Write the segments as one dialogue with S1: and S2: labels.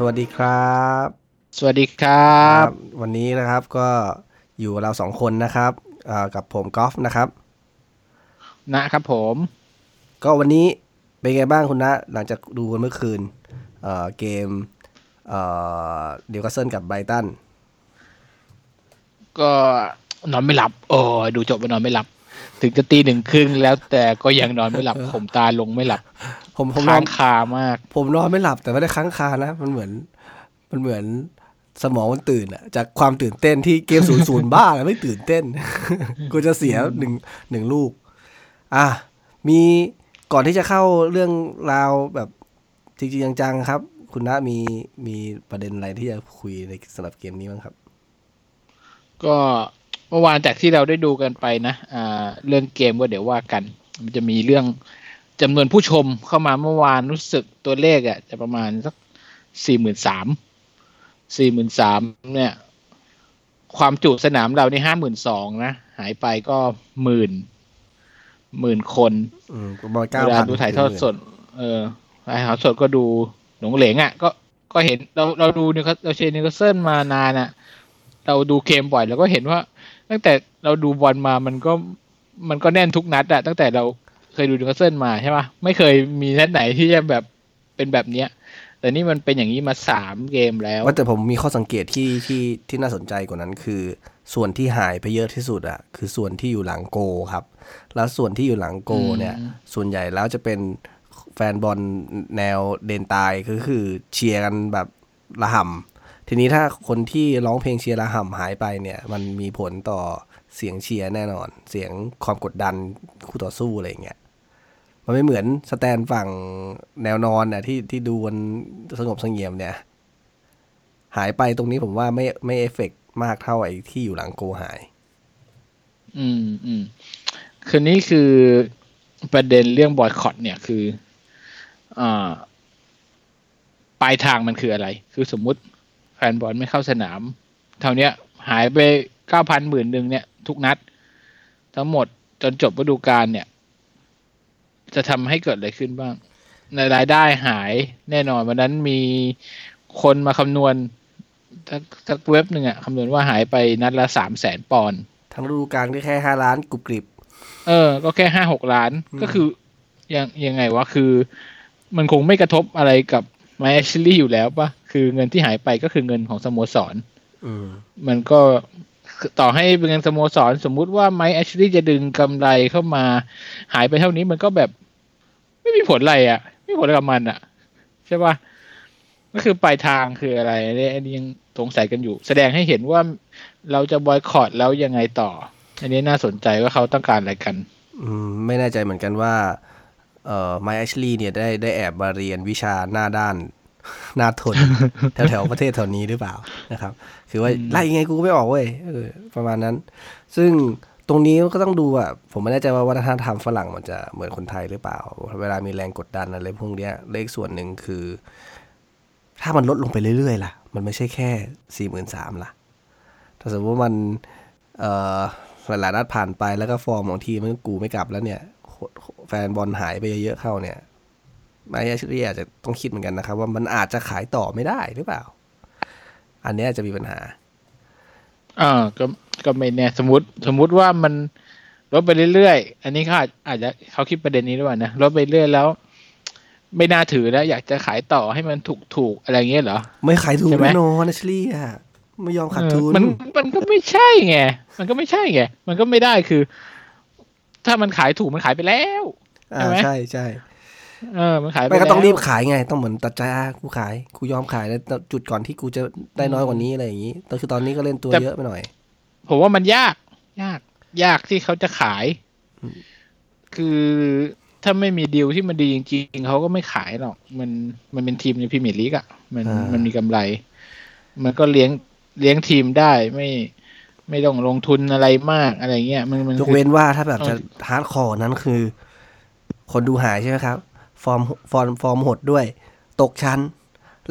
S1: สวัสดีครับ
S2: สวัสดีครับ
S1: วันนี้นะครับก็อยู่เราสองคนนะครับกับผมกอล์ฟนะครับ
S2: นะครับผม
S1: ก็วันนี้เป็นไงบ้างคุณนะ หลังจากดูเมื่อคืนเเกมเดียวกัสเซิลกับไบรตัน
S2: ก็นอนไม่หลับ โอ้ดูจบไปนอนไม่หลับ ถึงจะตีหนึ่งครึ่งแล้วแต่ก็ยังนอนไม่หลับ ผมตาลงไม่หลับ
S1: ผมผม
S2: ค้างคามาก
S1: ผมนอนไม่หลับแต่ไม่ได้ค้างคานะ มันเหมือน มันเหมือนสมองมันตื่นอะจากความตื่นเต้นที่เกมศูนย์ศูนย์บ้าแล้วไม่ตื่นเต้นกูจะเสียหนึ่งหนึ่งลูก อะมีก่อนที่จะเข้าเรื่องราวแบบจริงๆจังๆครับ คุณน้ามีมีประเด็นอะไรที่จะคุยในสำหรับเกมนี้บ้างครับ
S2: ก็ เมื่อวานจากที่เราได้ดูกันไปนะอ่าเรื่องเกมก็เดี๋ยวว่ากัน มันจะมีเรื่องจำนวนผู้ชมเข้ามาเมื่อวานรู้สึกตัวเลขอะ่ะ จะประมาณสักสี่หมื่นสามสี่หมื่นสามเนี่ย ความจุสนามเรานี่ห้าหมื่นสองนะ หายไปก็หมื่นหมื่นคน
S1: ประมาณเก้า
S2: พันดูถ่ายทอดสด เออถ่ายทอดสดก็ดูหลงเหลงอะ ก็ก็เห็นเราเราดูเนี่ยเราเชียร์นิวคาสเซิลมานานอะ เราดูเกมบ่อย แล้วก็เห็นว่า ตั้งแต่เราดูบอลมามันก็มันก็แน่นทุกนัดอะตั้งแต่เราเคยดูนิวคาสเซิลมาใช่ปะไม่เคยมีนัดไหนที่จะแบบเป็นแบบเนี้ย แต่นี่มันเป็นอย่างนี้มาสามเกมแล้ว
S1: ว่าแต่ผมมีข้อสังเกตที่ที่ที่น่าสนใจกว่านั้นคือ ส่วนที่หายไปเยอะที่สุดอะคือส่วนที่อยู่หลังโกครับ แล้วส่วนที่อยู่หลังโกเนี่ย ส่วนใหญ่แล้วจะเป็นแฟนบอลแนวเดนตายก็คือเชียร์กันแบบระห่ำ ทีนี้ถ้าคนที่ร้องเพลงเชียร์ระห่ำหายไปเนี่ย มันมีผลต่อเสียงเชียร์แน่นอน เสียงความกดดันคู่ต่อสู้อะไรอย่างเงี้ยมันไม่เหมือน stand ฝั่งแนวนอนน่ะที่ที่ดูมันสงบสงเงียมเนี่ย หายไปตรงนี้ผมว่าไม่ไม่เอฟเฟกมากเท่าไอ้ที่อยู่หลังโกหาย
S2: อืมอืมคือนี่คือประเด็นเรื่องบอยคอตเนี่ยคืออ่าปลายทางมันคืออะไร คือสมมุติ แฟนบอลไม่เข้าสนาม เท่านี้หายไปเก้าพันหมื่นหนึ่งเนี่ย ทุกนัด ทั้งหมดจนจบฤดูกาลเนี่ย จะทำให้เกิดอะไรขึ้นบ้าง ในรายได้หายแน่นอนวันนั้นมีคนมาคำนวณสักเว็บหนึ่งอะคำนวณว่าหายไปนัดละสามแสนปอนด์
S1: ทั้งฤดูกาลก็แค่ห้าล้านกรุบกริบ
S2: เออ ก็แค่ห้าหกล้านก็คือยังยังไงวะคือ มันคงไม่กระทบอะไรกับไมแอชลี่อยู่แล้วปะ คือเงินที่หายไปก็คือเงินของสโมสรมันก็ต่อให้เป็นเงินสโมสร สมมุติว่าไมค์แอชลีย์จะดึงกำไรเข้ามา หายไปเท่านี้มันก็แบบ ไม่มีผลอะไรอะ่ะ ไม่มีผลกับมันอะ่ะ ใช่ปะก็คือปลายทางคืออะไรอันนี้ยังสงสัยกันอยู่ แสดงให้เห็นว่าเราจะบอยคอรดแล้วยังไงต่อ อันนี้น่าสนใจว่าเขาต้องการอะไรกัน
S1: อืมไม่แน่ใจเหมือนกันว่า เอ่อไมค์แอชลีย์เนี่ยได้ได้แอบมาเรียนวิชาหน้าด้าน น่าทนแถวๆประเทศแถวนี้หรือเปล่านะครับ คือว่าไล่ยังไงกูไม่ออกเว้ยประมาณนั้น ซึ่งตรงนี้ก็ต้องดูอะผมไม่แน่ใจว่าวัฒนธรรมฝรั่งมันจะเหมือนคนไทยหรือเปล่า เวลามีแรงกดดันอะไรพวกนี้เลขส่วนหนึ่งคือ ถ้ามันลดลงไปเรื่อยๆล่ะ มันไม่ใช่แค่สี่หมื่นสามล่ะ ถ้าสมมติว่ามันเอ่อหลายนัดผ่านไปแล้วก็ฟอร์มของทีมมันกูไม่กลับแล้วเนี่ยแฟนบอลหายไปเยอะๆเข้าเนี่ย มายาชิริอาจจะต้องคิดเหมือนกันนะครับ ว่ามันอาจจะขายต่อไม่ได้หรือเปล่า อันนี้จะมีปัญหา
S2: อ่าก็ก็ไม่แน่สมมติ สมมุติว่ามันลดไปเรื่อยๆ อันนี้เขาอาจจะเขาคิดประเด็นนี้ด้วยนะลดไปเรื่อยแล้ว ไม่น่าถือแล้ว อยากจะขายต่อให้มันถูกถูกอะไรเงี้ยเหรอ
S1: ไม่ขายถูกแน่นอนนะชิริอะไม่ยอมขาดทุน
S2: มันมันก็ไม่ใช่ไงมันก็ไม่ใช่ไงมันก็ไม่ได้คือ ถ้ามันขายถูกมันขายไปแล้ว
S1: ใช่ไหมใช่ใช่
S2: เออมันขายไป
S1: ไม่ก็ต้องรีบขายไง ต้องเหมือนตัดใจกูขายกูยอมขายแล้วจุดก่อนที่กูจะได้น้อยกว่านี้อะไรอย่างนี้แต่คือตอนนี้ก็เล่นตัวเยอะไปหน่อย
S2: ผมว่ามันยาก ยาก ยากที่เขาจะขาย คือถ้าไม่มีดีลที่มันดีจริงๆเขาก็ไม่ขายหรอก มันมันเป็นทีมในพรีเมียร์ลีกอะมันมันมีกำไร มันก็เลี้ยงเลี้ยงทีมได้ไม่ไม่ต้องลงทุนอะไรมากอะไรเงี้ยมันมัน
S1: ยกเว้นว่าถ้าแบบจะ hardcore นั้นคือ คนดูหายใช่ไหมครับ ฟอร์มฟอร์มฟอร์มหดด้วย ตกชั้น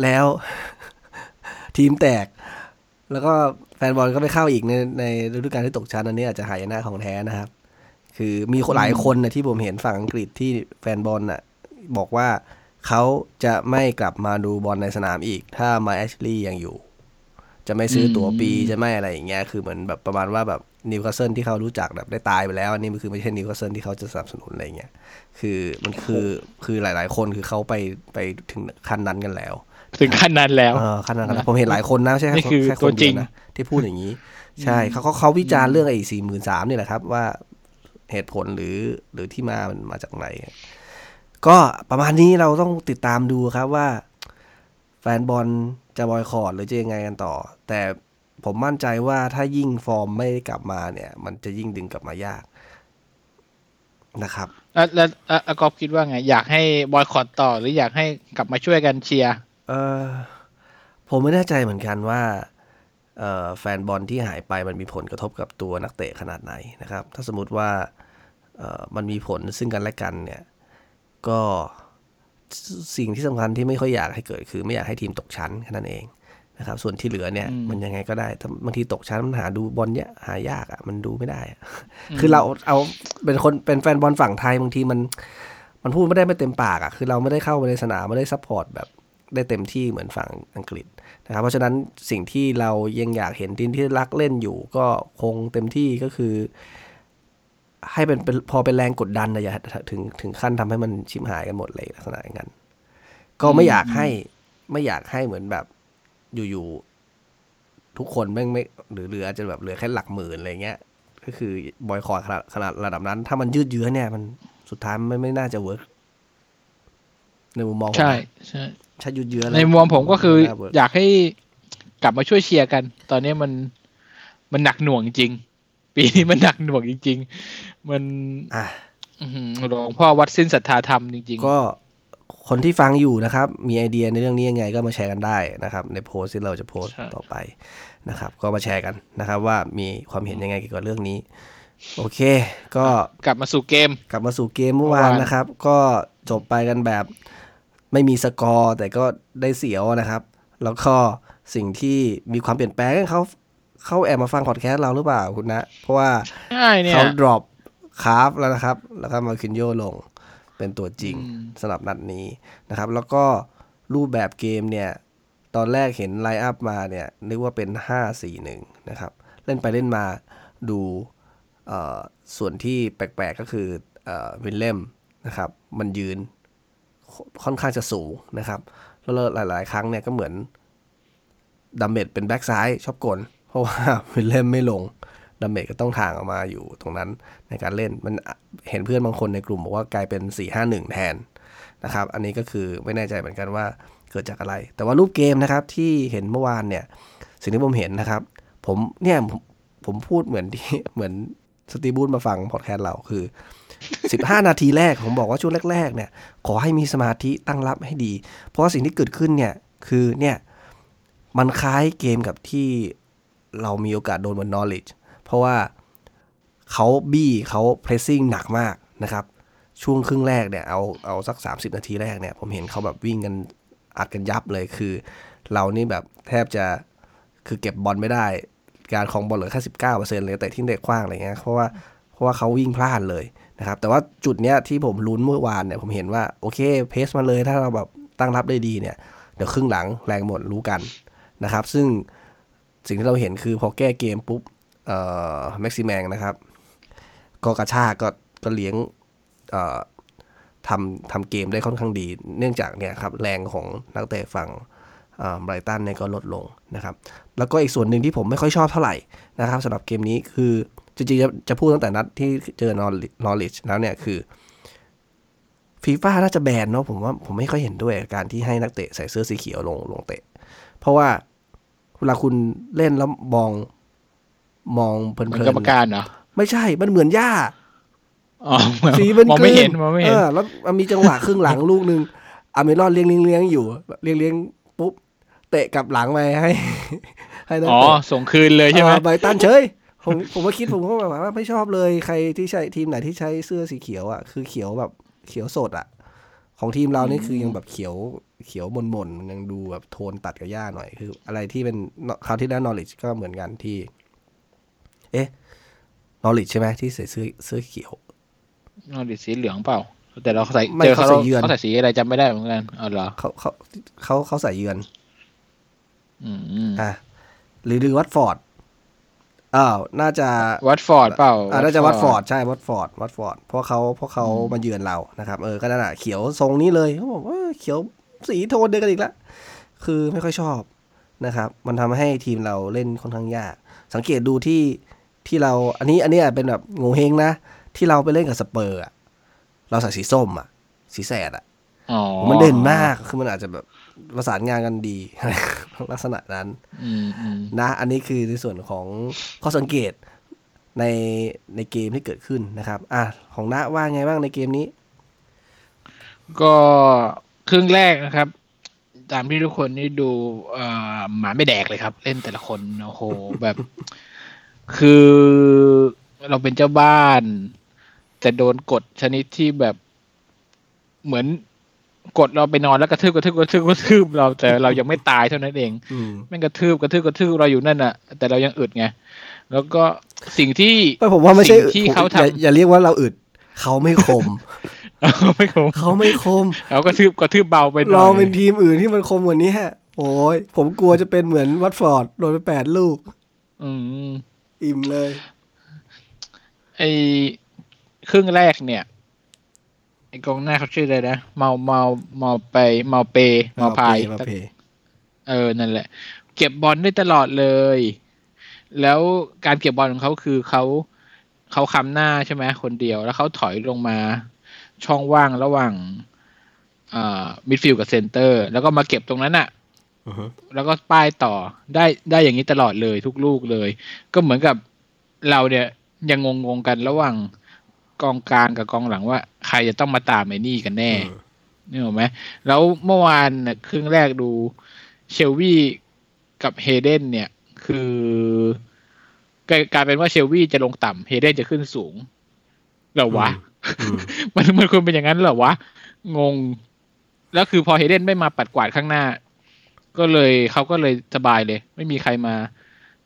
S1: แล้ว ทีมแตก แล้วก็แฟนบอลก็ไปเข้าอีกในในฤดูกาลที่ตกชั้นอันนี้อาจจะหายหน้าของแท้นะครับ คือมีหลายคนนะที่ผมเห็นฝั่งอังกฤษที่แฟนบอลน่ะ บอกว่าเขาจะไม่กลับมาดูบอลในสนามอีก ถ้าไมค์ แอชลีย์ยังอยู่ จะไม่ซื้อตั๋วปีจะไม่อะไรอย่างเงี้ยคือเหมือนแบบประมาณว่าแบบ นิวคาสเซิลที่เขารู้จักแบบได้ตายไปแล้วอันนี้มันคือไม่ใช่นิวคาสเซิลที่เขาจะสนับสนุนอะไรเงี้ยคือมันคือคือหลาย ๆ คนคือเขาไปไปถึงขั้นนั้นกันแล้ว
S2: ถึงขั้นนั้นแล้ว
S1: เออขนาดนั้นผมเห็นหลายคนนะไม่ใช่
S2: นี่
S1: แค่
S2: คือ
S1: แค่ค
S2: ตัวนจ
S1: เดี
S2: ริ
S1: ย
S2: ง
S1: วนะที่พูดอย่างนี้ ใช่เขาเขาเขาวิจารณ์เรื่องไอ้สี่หมื่นสามนี่แหละครับว่าเหตุผลหรือหรือที่มามันมาจากไหนก็ประมาณนี้เราต้องติดตามดูครับว่า แฟนบอลจะบอยคอรดหรือจะยังไงกันต่อ แต่ ผมมั่นใจว่าถ้ายิ่งฟอร์มไม่กลับมาเนี่ย มันจะยิ่งดึงกลับมายากนะครับ
S2: แล้วแล้วแล้วแล้วกอฟคิดว่าไง อยากให้บอยคอตต่อ หรืออยากให้กลับมาช่วยกันเชียร์
S1: เออผมไม่แน่ใจเหมือนกันว่าเอ่อแฟนบอลที่หายไปมันมีผลกระทบกับตัวนักเตะขนาดไหนนะครับ ถ้าสมมติว่าเอ่อมันมีผลซึ่งกันและกันเนี่ย ก็สิ่งที่สำคัญที่ไม่ค่อยอยากให้เกิด คือไม่อยากให้ทีมตกชั้นแค่นั้นเอง นะครับ ส่วนที่เหลือเนี่ย
S2: อืม
S1: มันยังไงก็ได้ถ้าบางทีตกชั้นมันหาดูบอลเนี่ยหายากอะมันดูไม่ได้อะคือเราเอาเป็นคนเป็นแฟนบอลฝั่งไทยบางทีมัน มันพูดไม่ได้ไม่เต็มปากอะคือเราไม่ได้เข้าไปในสนามไม่ได้ support แบบได้เต็มที่เหมือนฝั่งอังกฤษนะครับ เพราะฉะนั้นสิ่งที่เรายังอยากเห็นทีมที่รักเล่นอยู่ ก็คงเต็มที่ก็คือ ให้เป็นเป็นพอเป็นแรงกดดันนะอย่าถึงถึงขั้นทำให้มันฉิบหายกันหมดเลยลักษณะอย่างนั้นก็ไม่อยากให้ไม่อยากให้เหมือนแบบ อยู่ๆทุกคนแม่งไม่หรือเหลืออาจจะแบบเหลือแค่หลักหมื่นอะไรเงี้ย ก็คือบอยคอตขนาดขนาดระดับนั้น ถ้ามันยืดเยื้อเนี่ย มันสุดท้ายมันไม่ไม่น่าจะ work ในมุมมองผม
S2: ใช่
S1: นะ
S2: ใช่
S1: ถ้ายืดเยื้อแล้ว
S2: ในมุมมองผมก็คือ
S1: ไม่น่า work
S2: อยากให้กลับมาช่วยเชียร์กัน ตอนนี้มันมันหนักหน่วงจริง ปีนี้มันหนักหน่วงจริง ๆ มัน
S1: อะ
S2: อื้อหือหลวงพ่อวัดสิ้นศรัทธาธรรมจริง
S1: ก็ คนที่ฟังอยู่นะครับ มีไอเดียในเรื่องนี้ยังไงก็มาแชร์กันได้นะครับ ในโพสต์ที่เราจะโพสต์
S2: ใช่
S1: ต่อไปนะครับ ก็มาแชร์กันนะครับ ว่ามีความเห็นยังไงเกี่ยวกับเรื่องนี้ โอเค ก็
S2: ๆกลับมาสู่เกม
S1: กลับมาสู่เกมเมื่อวาน
S2: เมื่อวาน
S1: นะครับ ก็จบไปกันแบบไม่มีสกอร์แต่ก็ได้เสียวนะครับ แล้วก็สิ่งที่มีความเปลี่ยนแปลงเขาเขาแอบมาฟังพอดแคสต์เราหรือเปล่าคุณนะ เพราะว่า
S2: ใช่เนี่ย
S1: เขา dropคราฟธ์แล้วนะครับ แล้วก็มานกีโยลง เป็นตัวจริง
S2: อืม
S1: สำหรับนัดนี้นะครับ แล้วก็รูปแบบเกมเนี่ยตอนแรกเห็น line up มาเนี่ยนึกว่าเป็น 5-4-1 นะครับ เล่นไปเล่นมาดูเอ่อส่วนที่แปลกๆก็คือเอ่อวิลเลมส์นะครับ มันยืนค่อนข้างจะสูงนะครับ แล้วหลายๆ ครั้งเนี่ยก็เหมือนดัมเมตต์เป็นแบ็กซ้ายชอบกล เพราะว่าวิลเลมส์ไม่ลง ดัมเมตต์ก็ต้องทางออกมาอยู่ตรงนั้นในการเล่นมันเห็นเพื่อนบางคนในกลุ่มบอกว่ากลายเป็น 4 5 1 แทนนะครับ อันนี้ก็คือไม่แน่ใจเหมือนกันว่าเกิดจากอะไร แต่ว่ารูปเกมนะครับที่เห็นเมื่อวานเนี่ยสิ่งที่ผมเห็นนะครับ ผมเนี่ยผมผมพูดเหมือนที่เหมือนสตีฟ บรูซมาฟังพอดแคสต์เราคือ 15 นาทีแรกผมบอกว่าช่วงแรก ๆ เนี่ย ขอให้มีสมาธิตั้งรับให้ดี เพราะว่าสิ่งที่เกิดขึ้นเนี่ยคือเนี่ยมันคล้ายเกมกับที่เรามีโอกาสโดนบน knowledge เพราะว่าเขาบี้เขาเพรสซิ่งหนักมากนะครับ ช่วงครึ่งแรกเนี่ยเอาเอาสัก 30 นาทีแรกเนี่ย ผมเห็นเขาแบบวิ่งกันอัดกันยับเลยคือ เรานี่แบบแทบจะคือเก็บบอลไม่ได้ การของบอลเหลือแค่สิบเก้าเปอร์เซ็นต์เลยแต่ที่เด็กกว้างอะไรเงี้ยเพราะว่าเพราะว่าเขาวิ่งพลาดเลยนะครับแต่ว่าจุดเนี้ยที่ผมลุ้นเมื่อวานเนี่ยผมเห็นว่าโอเคเพสมาเลยถ้าเราแบบตั้งรับได้ดีเนี่ยเดี๋ยวครึ่งหลังแรงหมดรู้กันนะครับ ซึ่งสิ่งที่เราเห็นคือพอแก้เกมปุ๊บ เอ่อแม็กซิแมงนะครับ ก็กระชากก็ก็เลี้ยงเอ่อทำทำเกมได้ค่อนข้างดี เนื่องจากเนี่ยครับแรงของนักเตะฝั่งไบรตันเนี่ยก็ลดลงนะครับ แล้วก็อีกส่วนหนึ่งที่ผมไม่ค่อยชอบเท่าไหร่นะครับสำหรับเกมนี้คือจริงๆจะจะพูดตั้งแต่นัดที่เจอนอริชแล้วเนี่ยคือฟีฟ่าน่าจะแบนเนาะผมว่าผมไม่ค่อยเห็นด้วยกับการที่ให้นักเตะใส่เสื้อสีเขียวลงลงเตะ เพราะว่าเวลาคุณเล่นแล้วมอง มองเพ
S2: เหมือน
S1: ลิน
S2: กรรม
S1: ๆ
S2: การเหรอ
S1: ไม่ใช่มันเหมือนหญ้า
S2: อ๋อ
S1: สีมัน
S2: มองไม่เห็น
S1: กลื
S2: มองไม่เห็น
S1: ออแล้วมันมีจังหวะครึ่งหลังลูกหนึ่งอเมรอนเลี้ยงเลี้ยงเลี้ยงอยู่เลี้ยงเลี้ยงปุ๊บเตะกลับหลังไปให้ ให้นัก
S2: อ๋อ
S1: เตะ
S2: ส่งคืนเลยใช่ไหม
S1: อ่าไบรตันเฉยผมผมว่าคิดผมก็แบบว่าไม่ชอบเลยใครที่ใช้ทีมไหนที่ใช้เสื้อสีเขียวอะคือเขียวแบบเขียวสดอะ ของทีมเรานี่คือยังแบบเขียวเขียวมนมนๆยังดูแบบโทนตัดกับหญ้าหน่อยคือ อะไรที่เป็นคราวที่แล้ว knowledge ก็เหมือนกันที่ เอ๊ะ knowledge ใช่ไหมที่ใส่เสื้อเสื้อเขียว
S2: นอดิสีเหลืองเปล่า แต่เราใส่
S1: ไม่
S2: เจอเขา
S1: เขาใส่เยือน
S2: เขาใส่สีอะไรจำไม่ได้เหมือนกันอ๋อเหรอ
S1: เขาเขาเขาเขาใส่เยือน
S2: อืม
S1: อะหรือหรือวัตฟอร์ดอ้าวน่าจะ
S2: วัตฟอร์ดเปล่า
S1: อ่าน่าจะวัตฟอร์ดใช่วัตฟอร์ดวัตฟอร์ดเพราะเขาเพราะเขามาเยือนเรานะครับเออก็นั่นแหะเขียวทรงนี้เลยเขาบอกว่าเขียวสีโทนเดียวกันอีกแล้วคือไม่ค่อยชอบนะครับ มันทำให้ทีมเราเล่นค่อนข้างยาก สังเกตดูที่ ที่เราอันนี้อันนี้อาจเป็นแบบโงเฮงนะ ที่เราไปเล่นกับสเปอร์อะเราใส่สีส้มอะสีแสดอะ
S2: อ๋อ
S1: มันเด่นมากคือมันอาจจะแบบประสานงานกันดี ลักษณะนั้น
S2: อืมอืม
S1: นะ อันนี้คือในส่วนของข้อสังเกตในในเกมที่เกิดขึ้นนะครับ อะของน้าว่าไงบ้างในเกมนี้
S2: ก็ครึ่งแรกนะครับ ตามที่ทุกคนนี่ดูเอ่อหมาไม่แดกเลยครับ เล่นแต่ละคนโอ้โหแบบ คือเราเป็นเจ้าบ้านแต่โดนกดชนิดที่แบบเหมือนกดเราไปนอนแล้วกระทืบกระทืบกระทืบกระทืบเราแต่เรายังไม่ตายเท่านั้นเอง
S1: อืม
S2: แม่งกระทืบกระทืบกระทืบเราอยู่นั่นน่ะ แต่เรายังอึดไงแล้วก็สิ่งที่
S1: ไม่ผมว่าไม่ใช่
S2: สิ่งที่เขา
S1: ผมอย่า
S2: ทำ
S1: อย่าเรียกว่าเราอึดเขาไม่คม
S2: ไม่คม
S1: เขาไม่คม
S2: เราก็ทืบกระทืบเบาไปหน่
S1: ล
S2: อ
S1: อง
S2: ย
S1: เป็นทีมอื่นที่มันคมกว่านี้ฮะ โอ้ยผมกลัวจะเป็นเหมือนวัตฟอร์ดโดนไปแปดลูก
S2: อืม
S1: อิ่มเลย
S2: ไอ้ครึ่งแรกเนี่ย ไอ้กองหน้าเขาชื่ออะไรนะ เมาเมาเมาไป เมาเป เมาพาย
S1: มาเพ
S2: เออ นั่นแหละ เก็บบอลได้ตลอดเลย แล้วการเก็บบอลของเขาคือเขาเขาคำหน้าใช่ไหมคนเดียว แล้วเขาถอยลงมา ช่องว่างระหว่างอ่ามิดฟิลด์กับเซนเตอร์ แล้วก็มาเก็บตรงนั้นอะ
S1: อือฮึ
S2: แล้วก็ป้ายต่อได้ได้อย่างนี้ตลอดเลยทุกลูกเลย ก็เหมือนกับเราเนี่ยยังงงๆกันระหว่างกองกลางกับกองหลังว่า ใครจะต้องมาตามไอ้นี่กันแน่
S1: อืม
S2: นี่ถูกไหมแล้วเมื่อวานน่ะครึ่งแรกดูเชลวีกับเฮเดนเนี่ย คือกลายกลายเป็นว่าเชลวีจะลงต่ำเฮเดนจะขึ้นสูงเหรอวะ
S1: อืม
S2: มันมันควรเป็นอย่างนั้นเหรอวะ งง แล้วคือพอเฮเดนไม่มาปัดกวาดข้างหน้า ก็เลยเขาก็เลยสบายเลย ไม่มีใครมา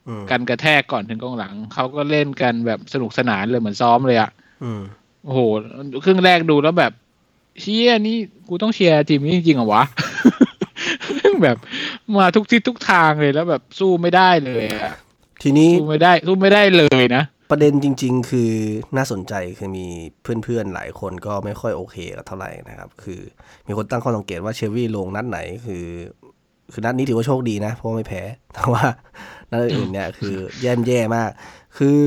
S1: อืม
S2: กันกระแทกก่อนถึงกองหลัง เขาก็เล่นกันแบบสนุกสนานเลยเหมือนซ้อมเลยอะ
S1: อืม
S2: โอ้โหครึ่งแรกดูแล้วแบบเชียนี่กูต้องเชียร์ทีมนี้จริงๆเหรอวะแบบมาทุกทิศทุกทางเลยแล้วแบบสู้ไม่ได้เลยอะ
S1: ทีนี้
S2: สู้ไม่ได้สู้ไม่ได้เลยนะ
S1: ประเด็นจริง ๆ คือน่าสนใจคือมีเพื่อนๆหลายคนก็ไม่ค่อยโอเคกับเท่าไหร่นะครับ คือมีคนตั้งข้อสังเกตว่าเชลวีลงนัดไหน คือ คือนัดนี้ถือว่าโชคดีนะ เพราะไม่แพ้ แต่ว่านัดอื่นเนี่ยคือแย่แย่มาก คือ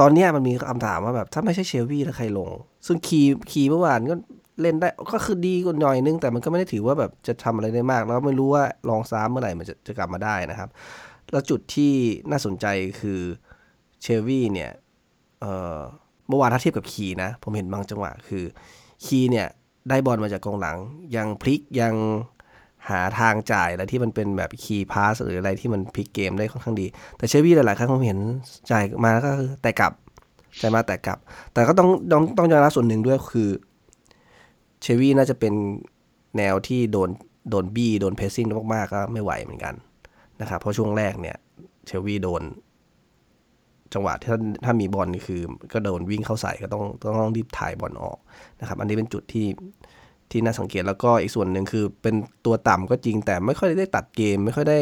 S1: ตอนเนี้ยมันมีคำถามว่าแบบถ้าไม่ใช่เชลวีแล้วใครลง ซึ่งคีคีเมื่อวานก็เล่นได้ก็คือดีกว่าหน่อยนึง แต่มันก็ไม่ได้ถือว่าแบบจะทำอะไรได้มาก แล้วไม่รู้ว่าลองซ้ำเมื่อไหร่มันจะจะกลับมาได้นะครับ แล้วจุดที่น่าสนใจคือเชลวีเนี่ยเอ่อเมื่อวานถ้าเทียบกับคีนะ ผมเห็นบางจังหวะคือคีเนี่ยได้บอลมาจากกองหลัง ยังพลิกยัง หาทางจ่ายอะไรที่มันเป็นแบบคีย์พาสหรืออะไรที่มันพลิกเกมได้ค่อนข้างดี แต่เชลวีหลายๆ ครั้งผมเห็นจ่ายมาก็คือแต่กลับจ่ายมาแต่กลับ แต่ก็ต้องต้องต้องยอมรับส่วนหนึ่งด้วยคือเชวี่น่าจะเป็นแนวที่โดนโดนบี้โดนเพสซิ่งมากๆก็ไม่ไหวเหมือนกันนะครับเพราะช่วงแรกเนี่ยเชลวีโดน จังหวะที่ถ้าถ้ามีบอลนี่คือ ก็โดนวิ่งเข้าใส่ก็ต้องต้องรีบถ่ายบอลออกนะครับ อันนี้เป็นจุดที่ ที่น่าสังเกตแล้วก็อีกส่วนหนึ่งคือเป็นตัวต่ำก็จริงแต่ไม่ค่อยได้ตัดเกม ไม่ค่อยได้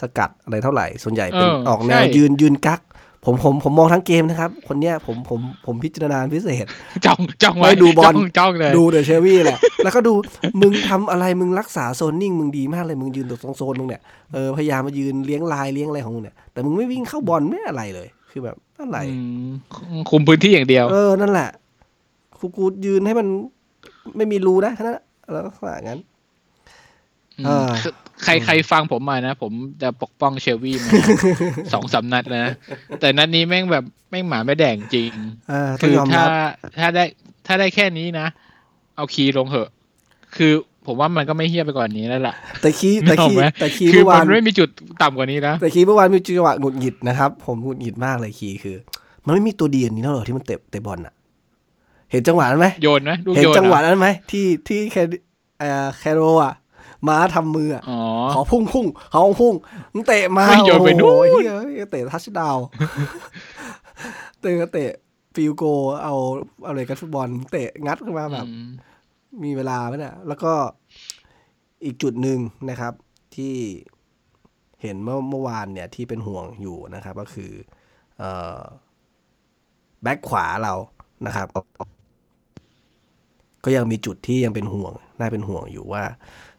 S1: สกัดอะไรเท่าไหร่ ส่วนใหญ่เป็น
S2: เออ
S1: ออกแนว
S2: ใช่
S1: ยืนยืนกักผมผมผมมองทั้งเกมนะครับ คนเนี้ยผมผมผมพิจารณาพิเศษ
S2: จ้องจ้องไว้
S1: ไม่ดูบอล
S2: จ้งจ้องเลย
S1: ดูเดอะเชลวี่แหละ แล้วก็ดูมึงทำอะไรมึงรักษาโซนนิ่ง มึงดีมากเลยมึงยืนตรงโซนมึงเนี่ยเออพยายามมายืนเลี้ยงลายเลี้ยงอะไรของมึงเนี่ยแต่มึงไม่วิ่งเข้าบอลไม่อะไรเลย คือแบบอะไร
S2: อืมคุมพื้นที่อย่างเดียว
S1: เออนั่นแหละกูกูยืนให้มัน ไม่มีรูนะแค่นั้นแหละแล้วก็อย่างนั้น
S2: ม
S1: เออ
S2: ใครใครฟังผมมานะ ผมจะปกป้องเชลวี่มาสองสามนัดแล้วนะ แต่นัดนี้แม่งแบบแม่งหมาไม่แดงจริง
S1: เออต้อ
S2: คื
S1: ง
S2: อย
S1: อม
S2: ถ้า
S1: รับ
S2: ถ้าได้ถ้าได้แค่นี้นะ เอาคีย์ลงเหอะ คือผมว่ามันก็ไม่เหี้ยไปกว่านี้แล้วล่ะ
S1: แต่คีย์แต่คีย์
S2: นึกออกไหม
S1: แต่คีย์
S2: คือ
S1: เมื่อวาน
S2: มันไม่มีจุดต่ำกว่านี้นะ
S1: แต่คีย์เมื่อวานมีจังหวะหงุดหงิดนะครับ ผมหงุดหงิดมากเลยคีย์คือ มันไม่มีตัวดีอันนี้แล้วเหรอที่มันเตะเตะบอลอะ เห็นจังหวะนั้นไหม
S2: โยนไหมลูก
S1: เห็น
S2: โยน
S1: จังหวะ
S2: อะ
S1: นั้นไหมที่ที่แคเอ่อแคร์โรลล์อะม้าทำมืออะ
S2: อ๋อ
S1: ขอพุ่งพุ่งขอพุ่งมึงเตะมา
S2: ไม่โยนไปนู่น
S1: โอ้โหเฮ้ยเตะ touchdown เตะก็เตะ field goal เอาเอาเลยกันฟุตบอลเตะงัดขึ้นมาแบบ มีเวลาไหมเนี่ยแล้วก็อีกจุดหนึ่งนะครับ ที่เห็นเมื่อเมื่อวานเนี่ยที่เป็นห่วงอยู่นะครับ ก็คือเอ่อแบ็คขวาเรานะครับ ก็ยังมีจุดที่ยังเป็นห่วง น่าเป็นห่วงอยู่ว่า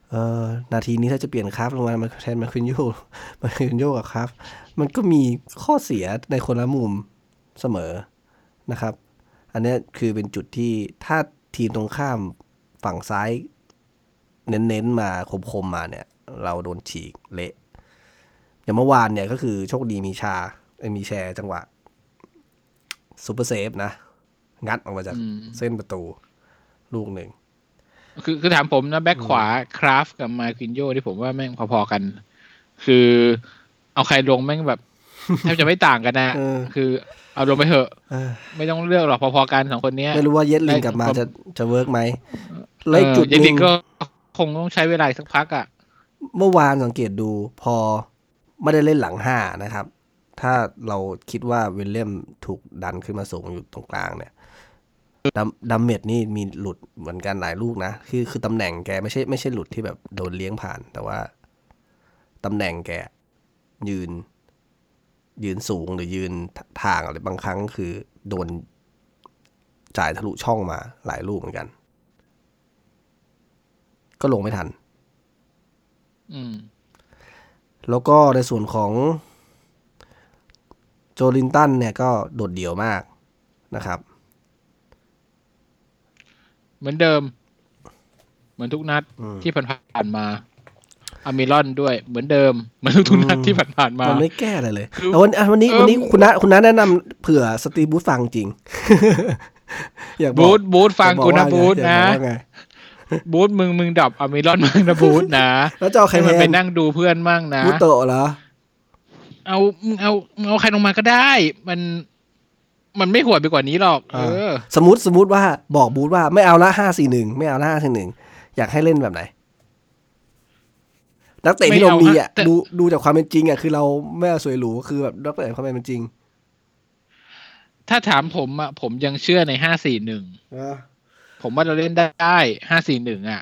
S1: เออนาทีนี้ถ้าจะเปลี่ยนคราฟลงมามันแทนมันคืนโยมันคืนโยกับคราฟมันก็มีข้อเสียในคนละมุมเสมอนะครับ อันนี้คือเป็นจุดที่ถ้าทีมตรงข้ามฝั่งซ้าย เน้นๆมาคมๆมาเนี่ย เราโดนฉีกเละอย่างเมื่อวานเนี่ยก็คือโชคดีมีชาเอ้ยมีแชร์จังหวะsuper save นะ งัดออกมาจาก
S2: อืม
S1: เส้นประตู ลูกหนึ่ง
S2: คือคือถามผมนะแบ็คขวาคราฟกับมาคินโยที่ผมว่าแม่งพอๆกัน คือเอาใครลงแม่งแบบแทบจะไม่ต่างกันนะ
S1: เออ
S2: คือเอาลงไปเถอะ
S1: เออ
S2: ไม่ต้องเลือกหรอกพอๆกันสองคนเนี้ย
S1: ไม่รู้ว่าเย็ดลิง
S2: ได้
S1: กลับมา
S2: ผม
S1: จะจะ work ไหมแล้วอีกจุดหนึ่ง
S2: เออเย
S1: นึ่
S2: ลินก็คงต้องใช้เวลาอีกสักพักอะ
S1: เมื่อวานสังเกตดูพอไม่ได้เล่นหลังห้านะครับ ถ้าเราคิดว่าวิลเลียมถูกดันขึ้นมาสูงอยู่ตรงกลางเนี่ย ดัมดัมเมดนี่มีหลุดเหมือนกันหลายลูกนะ คือคือตำแหน่งแกไม่ใช่ไม่ใช่หลุดที่แบบโดนเลี้ยงผ่าน แต่ว่าตำแหน่งแกยืน ยืนสูงหรือยืนทางอะไรบางครั้งคือโดนจ่ายทะลุช่องมาหลายลูกเหมือนกัน ก็ลงไม่ทัน
S2: อืม
S1: แล้วก็ในส่วนของโจลินตันเนี่ยก็โดดเดี่ยวมากนะครับ
S2: เหมือนเดิม เหมือนทุกนัด
S1: อืม
S2: ที่ผ่านๆมาอามิรอนด้วย เหมือนเดิม เหมือนทุกๆนัด
S1: อืม
S2: ที่ผ่านๆมา
S1: มันไม่แก้อะไรเลย
S2: คือ
S1: แต่วันอะวันนี้
S2: เออ
S1: วันนี้คุณน้าคุณน้าแนะนำเผื่อสตรีบูธฟังจริง อยากบอก
S2: บูธบูธฟัง
S1: อยา
S2: กู
S1: บอ
S2: นะ
S1: ว่า
S2: บูธ
S1: อยาก
S2: นะ
S1: บอกว่าไง
S2: บูธมึงมึงดับอามิรอนมึงนะบูธนะ
S1: แล้วจะเอาใคร
S2: ให้
S1: แท
S2: มันไป
S1: น
S2: นั่งดูเพื่อนมั่งนะ
S1: บูธโตะเหรอ
S2: เอามึงเอามึงเอาใครลงมาก็ได้ มัน มันไม่หวดไปกว่านี้หรอก เออ
S1: สมมติสมมติว่าบอกบูธว่าไม่เอาละห้าสี่หนึ่งไม่เอาละห้าสี่หนึ่งอยากให้เล่นแบบไหน นักเตะที่เรามีอะ
S2: ไม่เอาฮะแต่
S1: ดูดูจากความเป็นจริงอะคือเราไม่เอาสวยหรูคือแบบนักเตะความเป็นจริง
S2: ถ้าถามผมอะผมยังเชื่อในห้าสี่หนึ่งผมว่าเราเล่นได้ห้าสี่หนึ่งอะ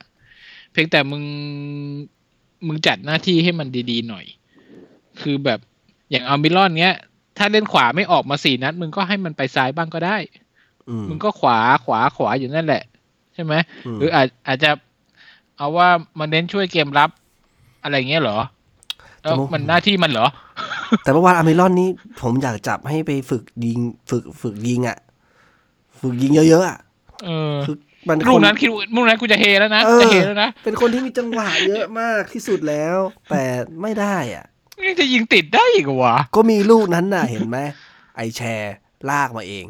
S2: เพียงแต่มึงมึงจัดหน้าที่ให้มันดีๆหน่อย คือแบบอย่างอามิรอนเนี้ย ถ้าเล่นขวาไม่ออกมาสี่นัดมึงก็ให้มันไปซ้ายบ้างก็ได้
S1: อืม
S2: มึงก็ขวาขวาขวาอยู่นั่นแหละ ใช่ไหม
S1: อืม
S2: หรืออาจอาจจะเอาว่ามันเน้นช่วยเกมรับ อะไรเงี้ยเหรอแล้วมันหน้าที่มันเหรอ
S1: แต่เมื่อวานอเมรอนนี้ผมอยากจับให้ไปฝึกยิง ฝึกฝึกยิงอะ ฝึกยิงเยอะๆอะ
S2: เออ
S1: คือมัน
S2: ลู
S1: ค
S2: ก
S1: น
S2: นั้นคิดลูกนั้นกูจะเฮแล้วนะ
S1: เออ
S2: จะเฮแล้วนะ
S1: เป็นคนที่มีจังหวะเยอะมากที่สุดแล้ว แต่ไม่ได้อะ
S2: ยังจะยิงติดได้อีกเหรอวะ
S1: ก็มีลูกนั้นน่ะเห็นไหมไอแชร์ลากมาเอง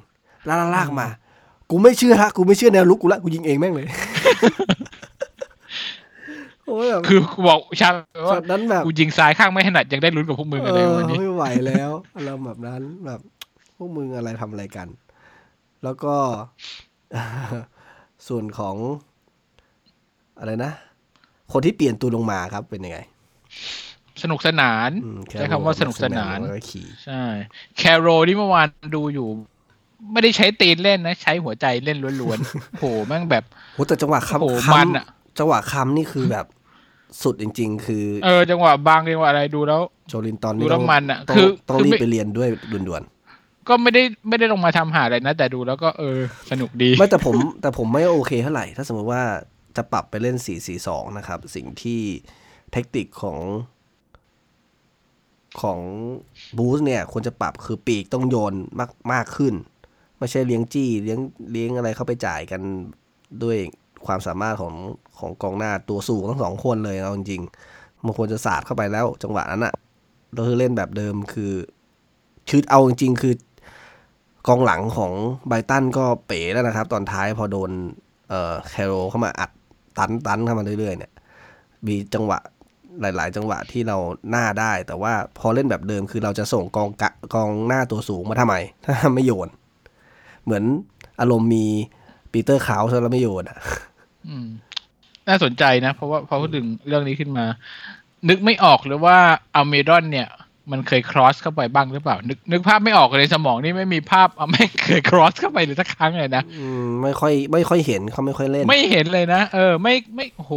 S1: ลากลากมา กูไม่เชื่อฮะกูไม่เชื่อแนวลุกกูละกูยิงเองแม่งเลยโอ้ยแบบ
S2: คือกูบอกชาติ
S1: ช็
S2: ว่า
S1: อตนั้นแบบ
S2: กูยิงซ้ายข้างไม่ถนัดยังได้ลุ้นกับพวกมึง
S1: เอ
S2: อะไร
S1: อ
S2: วันนี้
S1: ไม่ไหวแล้วอารมณ์แบบนั้นแบบพวกมึงอะไรทำอะไรกัน แล้วก็ ส่วนของ อะไรนะ คนที่เปลี่ยนตัวลงมาครับเป็นยังไง
S2: สนุกสนาน
S1: อืม
S2: ใช้คำว่าสนุกสนาน
S1: แล้วก็ขี่
S2: ใช่แคโรที่เมื่อวานดูอยู่ ไม่ได้ใช้ตีนเล่นนะ ใช้หัวใจเล่นล้วนๆโหแม่งแบบ
S1: โหแต่จังหวะ
S2: โอ้โห
S1: คำ
S2: มัน
S1: คำ
S2: อะ
S1: จังหวะคำนี่คือแบบสุดจริง ๆ คือ
S2: เออ จังหวะบางจังหวะอะไรดูแล้ว
S1: โจลินตอน
S2: ดู
S1: นี้
S2: แล้ว
S1: ต้อง
S2: มันอะ
S1: ต้อง
S2: คือ
S1: ต้อง
S2: คือ
S1: รีบ
S2: ไม่
S1: ไปเรียนด้วยด่วน
S2: ก็ไม่ได้ไม่ได้ลงมาทำหาอะไรนะ แต่ดูแล้วก็เออ สนุกดี
S1: ๆไม่แต่ผม แต่ผมไม่โอเคเท่าไหร่ ถ้าสมมติว่าจะปรับไปเล่น 4-4-2 นะครับ สิ่งที่เทคนิคของ ของบูสเนี่ยควรจะปรับคือปีกต้องโยนมากมากขึ้น ไม่ใช่เลี้ยงจี้เลี้ยงเลี้ยงอะไรเข้าไปจ่ายกันด้วยความสามารถของของกองหน้าตัวสูงทั้งสองคนเลยเอาจริงมันควรจะสาดเข้าไปแล้วจังหวะนั้นอะเราคือเล่นแบบเดิมคือชืดเอาจริงๆคือกองหลังของไบตันก็เป๋แล้วนะครับ ตอนท้ายพอโดนเอ่อแคโรเข้ามาอัดตันตันเข้ามาเรื่อยๆเนี่ยมีจังหวะ หลาย ๆ จังหวะที่เราหน้าได้ แต่ว่าพอเล่นแบบเดิมคือเราจะส่งกองกะกองหน้าตัวสูงมาทำไม ถ้าไม่โยน เหมือนอารมณ์มีปีเตอร์ขาวแล้วไม่โยนอะ
S2: อืมน่าสนใจนะ เพราะว่าพอพูดถึงเรื่องนี้ขึ้นมา นึกไม่ออกเลยว่าอเมรอนเนี่ย มันเคย cross เข้าไปบ้างหรือเปล่า นึกนึกภาพไม่ออกเลยสมองนี่ไม่มีภาพเอาไม่เคย cross เข้าไปเลยสักครั้งเลยนะ
S1: อืมไม่ค่อย ไม่ค่อยเห็นเขาไม่ค่อยเล่น
S2: ไม่เห็นเลยนะเออ ไม่ไม่โอ้โห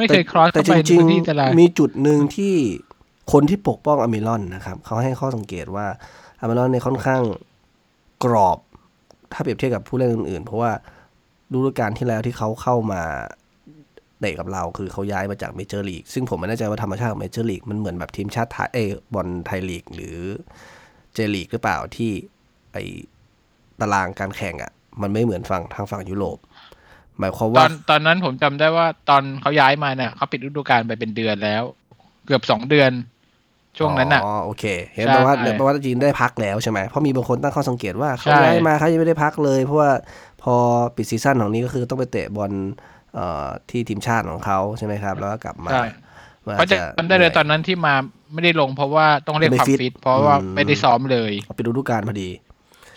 S2: ไม่เคย cross
S1: แต่
S2: เข้า
S1: จ
S2: ไปใน
S1: ริง
S2: พื้นที่ตาราง
S1: ๆมีจุดหนึ่งที่คนที่ปกป้องอัลมิรอนนะครับเขาให้ข้อสังเกตว่าอัลมิรอนเนี่ยค่อนข้างกรอบ ถ้าเปรียบเทียบกับผู้เล่นอื่นๆ เพราะว่าฤดูกาลที่แล้วที่เขาเข้ามาเตะกับเราคือเขาย้ายมาจากเมเจอร์ลีกซึ่งผมไม่แน่ใจว่าธรรมชาติของเมเจอร์ลีกมันเหมือนแบบทีมชาติไทยเอยบอลไทยลีก หรือเจลีกหรือเปล่าที่ไอตารางการแข่งอะ่ะ มันไม่เหมือนฝั่งทางฝั่งยุโรป หมายความว่าตอ
S2: นตอนนั้นผมจำได้ว่าตอนเขาย้ายมาเนี่ยเขาปิดฤดูกาลไปเป็นเดือนแล้ว เกือบสองเดือนช่วงนั้นอะ
S1: อ๋อโอเค เห็น
S2: ใช่
S1: แปลว่าแปลว่าจีนได้พักแล้วใช่ไหมเพราะมีบางคนตั้งข้อสังเกตว่าเขา
S2: ใช่
S1: ย้ายมาเขายังไม่ได้พักเลย เพราะว่าพอปิด season ของนี้ก็คือต้องไปเตะบอลเอ่อที่ทีมชาติของเขาใช่ไหมครับ แล้วก็กลับมา
S2: ใช่
S1: มัน
S2: เพราะจะจำได้เลยตอนนั้นที่มาไม่ได้ลงเพราะว่าต้องเรียก
S1: ไม่
S2: ความ
S1: ฟิต
S2: ฟิตเพราะว่า
S1: อืม
S2: ไม่ได้ซ้อมเลย
S1: นื่อยปิดฤดูกาลพอดี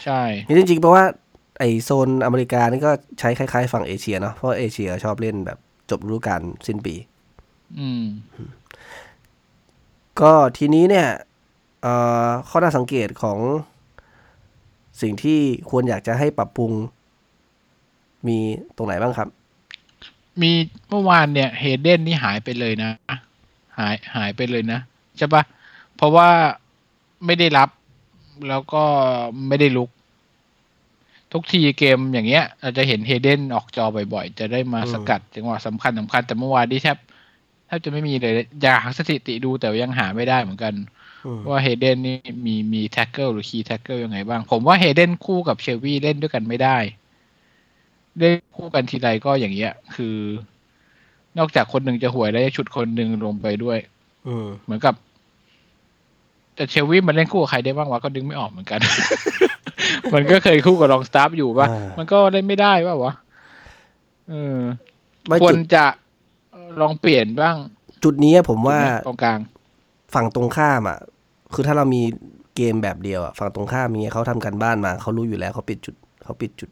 S2: ใช่
S1: นี่จริงๆเพราะว่าไอโซนอเมริกานี่ก็ใช้คล้ายๆ ฝั่งเอเชียเนาะเพราะเอเชียชอบเล่นแบบจบฤดูกาลสิ้นปี
S2: อืม
S1: ก็ทีนี้เนี่ยเอ่อข้อน่าสังเกตของสิ่งที่ควรอยากจะให้ปรับปรุง มีตรงไหนบ้างครับ
S2: มีเมื่อวานเนี่ยเฮเดนนี่หายไปเลยนะ หายหายไปเลยนะใช่ปะเพราะว่าไม่ได้รับแล้วก็ไม่ได้ลุก ทุกทีเกมอย่างเงี้ย เราจะเห็นเฮเดนออกจอบ่อยๆ จะได้มา
S1: อืม
S2: สกัดจังหวะสำคัญสำคัญแต่เมื่อวานนี้แทบแทบจะไม่มีเลยอยากหาสถิติดูแต่ยังหาไม่ได้เหมือนกัน
S1: อืม
S2: ว่าเฮเดนนี่มีมี tackle หรือ key tackle ยังไงบ้าง ผมว่าเฮเดนคู่กับเชลวีเล่นด้วยกันไม่ได้ เล่นคู่กันทีไรก็อย่างเงี้ย คือนอกจากคนหนึ่งจะห่วยแล้วจะฉุดคนหนึ่งลงไปด้วย
S1: อืม
S2: เหมือนกับ แต่เชลวีมันเล่นคู่กับใครได้บ้างวะก็ดึงไม่ออกเหมือนกัน มันก็เคยคู่กับรองสตาฟอยู่ปะ
S1: อ่ามั
S2: มันก็เล่นไม่ได้ปะวะเออ
S1: ไม่
S2: คว
S1: จุ
S2: ร
S1: ด
S2: จะลองเปลี่ยนบ้าง
S1: จุดนี้ผมว่า
S2: ตรงกลาง
S1: ฝั่งตรงข้ามอะ คือถ้าเรามีเกมแบบเดียวอะฝั่งตรงข้ามมีเขาทำกันบ้านมาเขารู้อยู่แล้วเขาปิดจุดเขาปิดจุด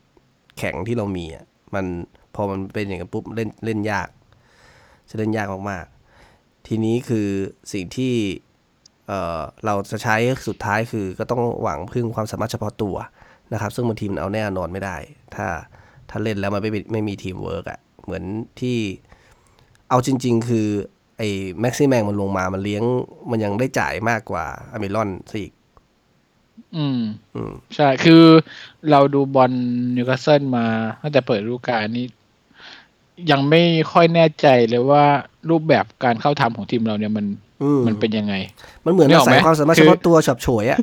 S1: แข็งที่เรามีอะมันพอมันเป็นอย่างนั้นปุ๊บเล่นเล่นยาก จะเล่นยากมากๆ ทีนี้คือสิ่งที่ เอ่อเราจะใช้สุดท้ายคือก็ต้องหวังพึ่งความสามารถเฉพาะตัวนะครับ ซึ่งบางทีมันเอาแน่นอนไม่ได้ ถ้าถ้าเล่นแล้วมันไม่เป็นไม่มีทีมเวิร์กอะเหมือนที่เอาจริง ๆ คือไอ้แม็กซี่แมงมันลงมามันเลี้ยงมันยังได้จ่ายมากกว่าอัลมิรอนซะอีก
S2: อืม
S1: อืม
S2: ใช่ คือเราดูบอลนิวคาสเซิลมาตั้งแต่เปิดฤดูกาลนี้ ยังไม่ค่อยแน่ใจเลยว่ารูปแบบการเข้าทำของทีมเราเนี่ยมัน
S1: อื ม
S2: มันเป็นยังไง
S1: มันเหมือน
S2: นึกอ
S1: อา
S2: อกไหม
S1: ศัยความสามารถ
S2: คือ
S1: เฉพาะตัวฉับฉวยอะ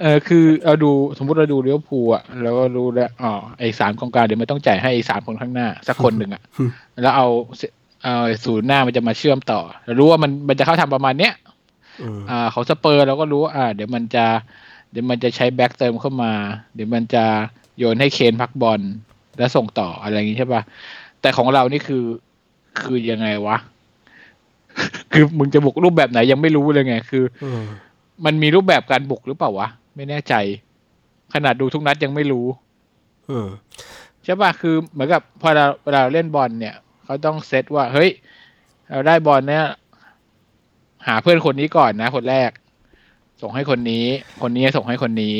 S2: เออคือเราดูสมมติเราดูลิเวอร์พูลอะแล้วก็รู้แล้วอ๋อไอสามกองกลางเดี๋ยวมันต้องจ่ายให้ไอสามคนข้างหน้า สักคนหนึ่งอะแล้วเอาเสเอาศูนย์หน้ามันจะมาเชื่อมต่อเรารู้ว่ามันมันจะเข้าทำประมาณเนี้ย
S1: อืม
S2: อ่าของสเปอร์เราก็รู้ว่าอ่า เดี๋ยวมันจะเดี๋ยวมันจะใช้แบ็กเติมเข้ามา เดี๋ยวมันจะโยนให้เคนพักบอลแล้วส่งต่ออะไรอย่างงี้ใช่ป่ะแต่ของเรานี่คือคือยังไงวะ คือมึงจะบุกรูปแบบไหนยังไม่รู้เลยไง คือ
S1: อืม
S2: มันมีรูปแบบการบุกหรือเปล่าวะ ไม่แน่ใจ ขนาดดูทุกนัดยังไม่รู้
S1: อืม
S2: ใช่ป่ะคือเหมือนกับพอเราเวลาเราเล่นบอลเนี่ยเขาต้องเซตว่า เฮ้ย เราได้บอลเนี่ย หาเพื่อนคนนี้ก่อนนะ คนแรก ส่งให้คนนี้ คนนี้ส่งให้คนนี้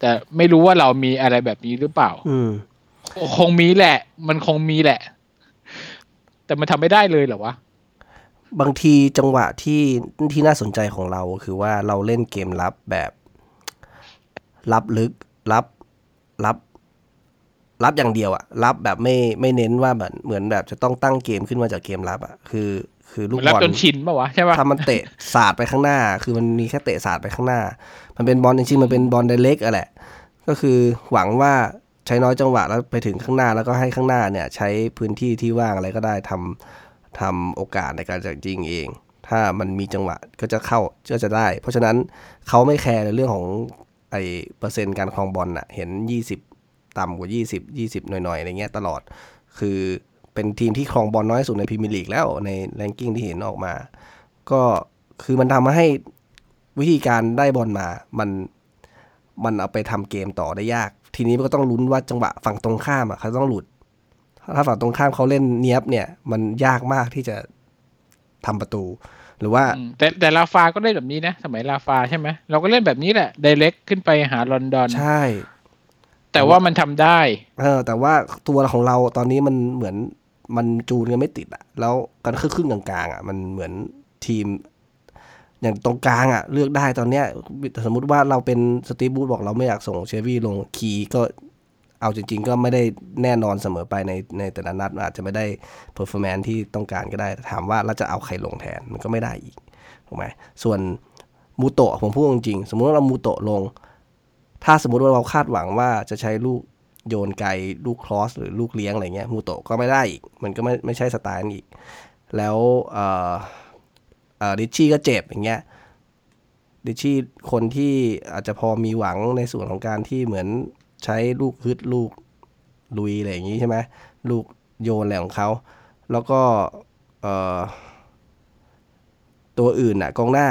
S2: แต่ไม่รู้ว่าเรามีอะไรแบบนี้หรือเปล่า
S1: อืม
S2: คงมีแหละ มันคงมีแหละ แต่มันทำไม่ได้เลยเหรอวะ
S1: บางทีจังหวะที่ที่น่าสนใจของเราคือว่าเราเล่นเกมรับแบบรับลึกรับรับ รับอย่างเดียวอะรับแบบไม่ไม่เน้นว่าแบบเหมือนแบบจะต้องตั้งเกมขึ้นมาจากเกมรับอะคือ คือลูก
S2: มันรับบ
S1: อล
S2: จนชินปะวะใช่ปะ
S1: ถ้ามันเตะสาดไปข้างหน้า คือมันมีแค่เตะสาดไปข้างหน้า มันเป็นบอลจริงๆมันเป็นบอลไดเล็กอะแหละ ก็คือหวังว่าใช้น้อยจังหวะแล้วไปถึงข้างหน้าแล้วก็ให้ข้างหน้าเนี่ย ใช้พื้นที่ที่ว่างอะไรก็ได้ทำ ทำโอกาสในการจะยิงเอง ถ้ามันมีจังหวะก็จะเข้าก็จะได้ เพราะฉะนั้นเขาไม่แคร์ในเรื่องของไอเปอร์เซ็นต์การครองบอลอะเห็น 20 ต่ำกว่า 20 20 หน่อยๆอะไรเงี้ยตลอด คือเป็นทีมที่ครองบอลน้อยสุดในพรีเมียร์ลีกแล้วใน ranking ที่เห็นออกมา ก็คือมันทำให้วิธีการได้บอลมา มันมันเอาไปทำเกมต่อได้ยาก ทีนี้มันก็ต้องลุ้นว่าจังหวะฝั่งตรงข้ามอะเขาต้องหลุด ถ้าฝั่งตรงข้ามเขาเล่นเนี้ยบเนี่ย มันยากมากที่จะทำประตู หรือว่า
S2: แต่แต่ลาฟาก็เล่นแบบนี้นะ สมัยลาฟาใช่ไหมเราก็เล่นแบบนี้แหละไดเรกขึ้นไปหาลอนดอน
S1: ใช่
S2: แต่ว่ามันทำได้
S1: เออ แต่ว่าตัวของเราตอนนี้มันเหมือนมันจูนกันไม่ติดอะแล้วกันครึ่งครึ่งๆกลางๆอะมันเหมือนทีม อย่างตรงกลางอะเลือกได้ตอนเนี้ย สมมุติว่าเราเป็นสตีฟบูธบอกเราไม่อยากส่งเชฟวี่ลงคีย์ก็ เอาจริงๆ ก็ไม่ได้แน่นอนเสมอไปในในแต่ละนัดอาจจะไม่ได้ performance ที่ต้องการก็ได้ ถามว่าเราจะเอาใครลงแทนมันก็ไม่ได้อีกถูกไหมส่วนมูโตะผมพูดจริงๆ สมมุติว่าเรามูโตะลง ถ้าสมมุติว่าเราคาดหวังว่าจะใช้ลูกโยนไกลลูก cross หรือลูกเลี้ยงอะไรเงี้ยมูโตะก็ไม่ได้อีก มันก็ไม่ไม่ใช่สไตล์นั้นอีก แล้วเออเออริทชี่ก็เจ็บอย่างเงี้ยริทชี่คนที่อาจจะพอมีหวังในส่วนของการที่เหมือน ใช้ลูกฮึดลูกลุยอะไรอย่างงี้ใช่ไหมลูกโยนอะไรของเขา แล้วก็ตัวอื่นน่ะกองหน้า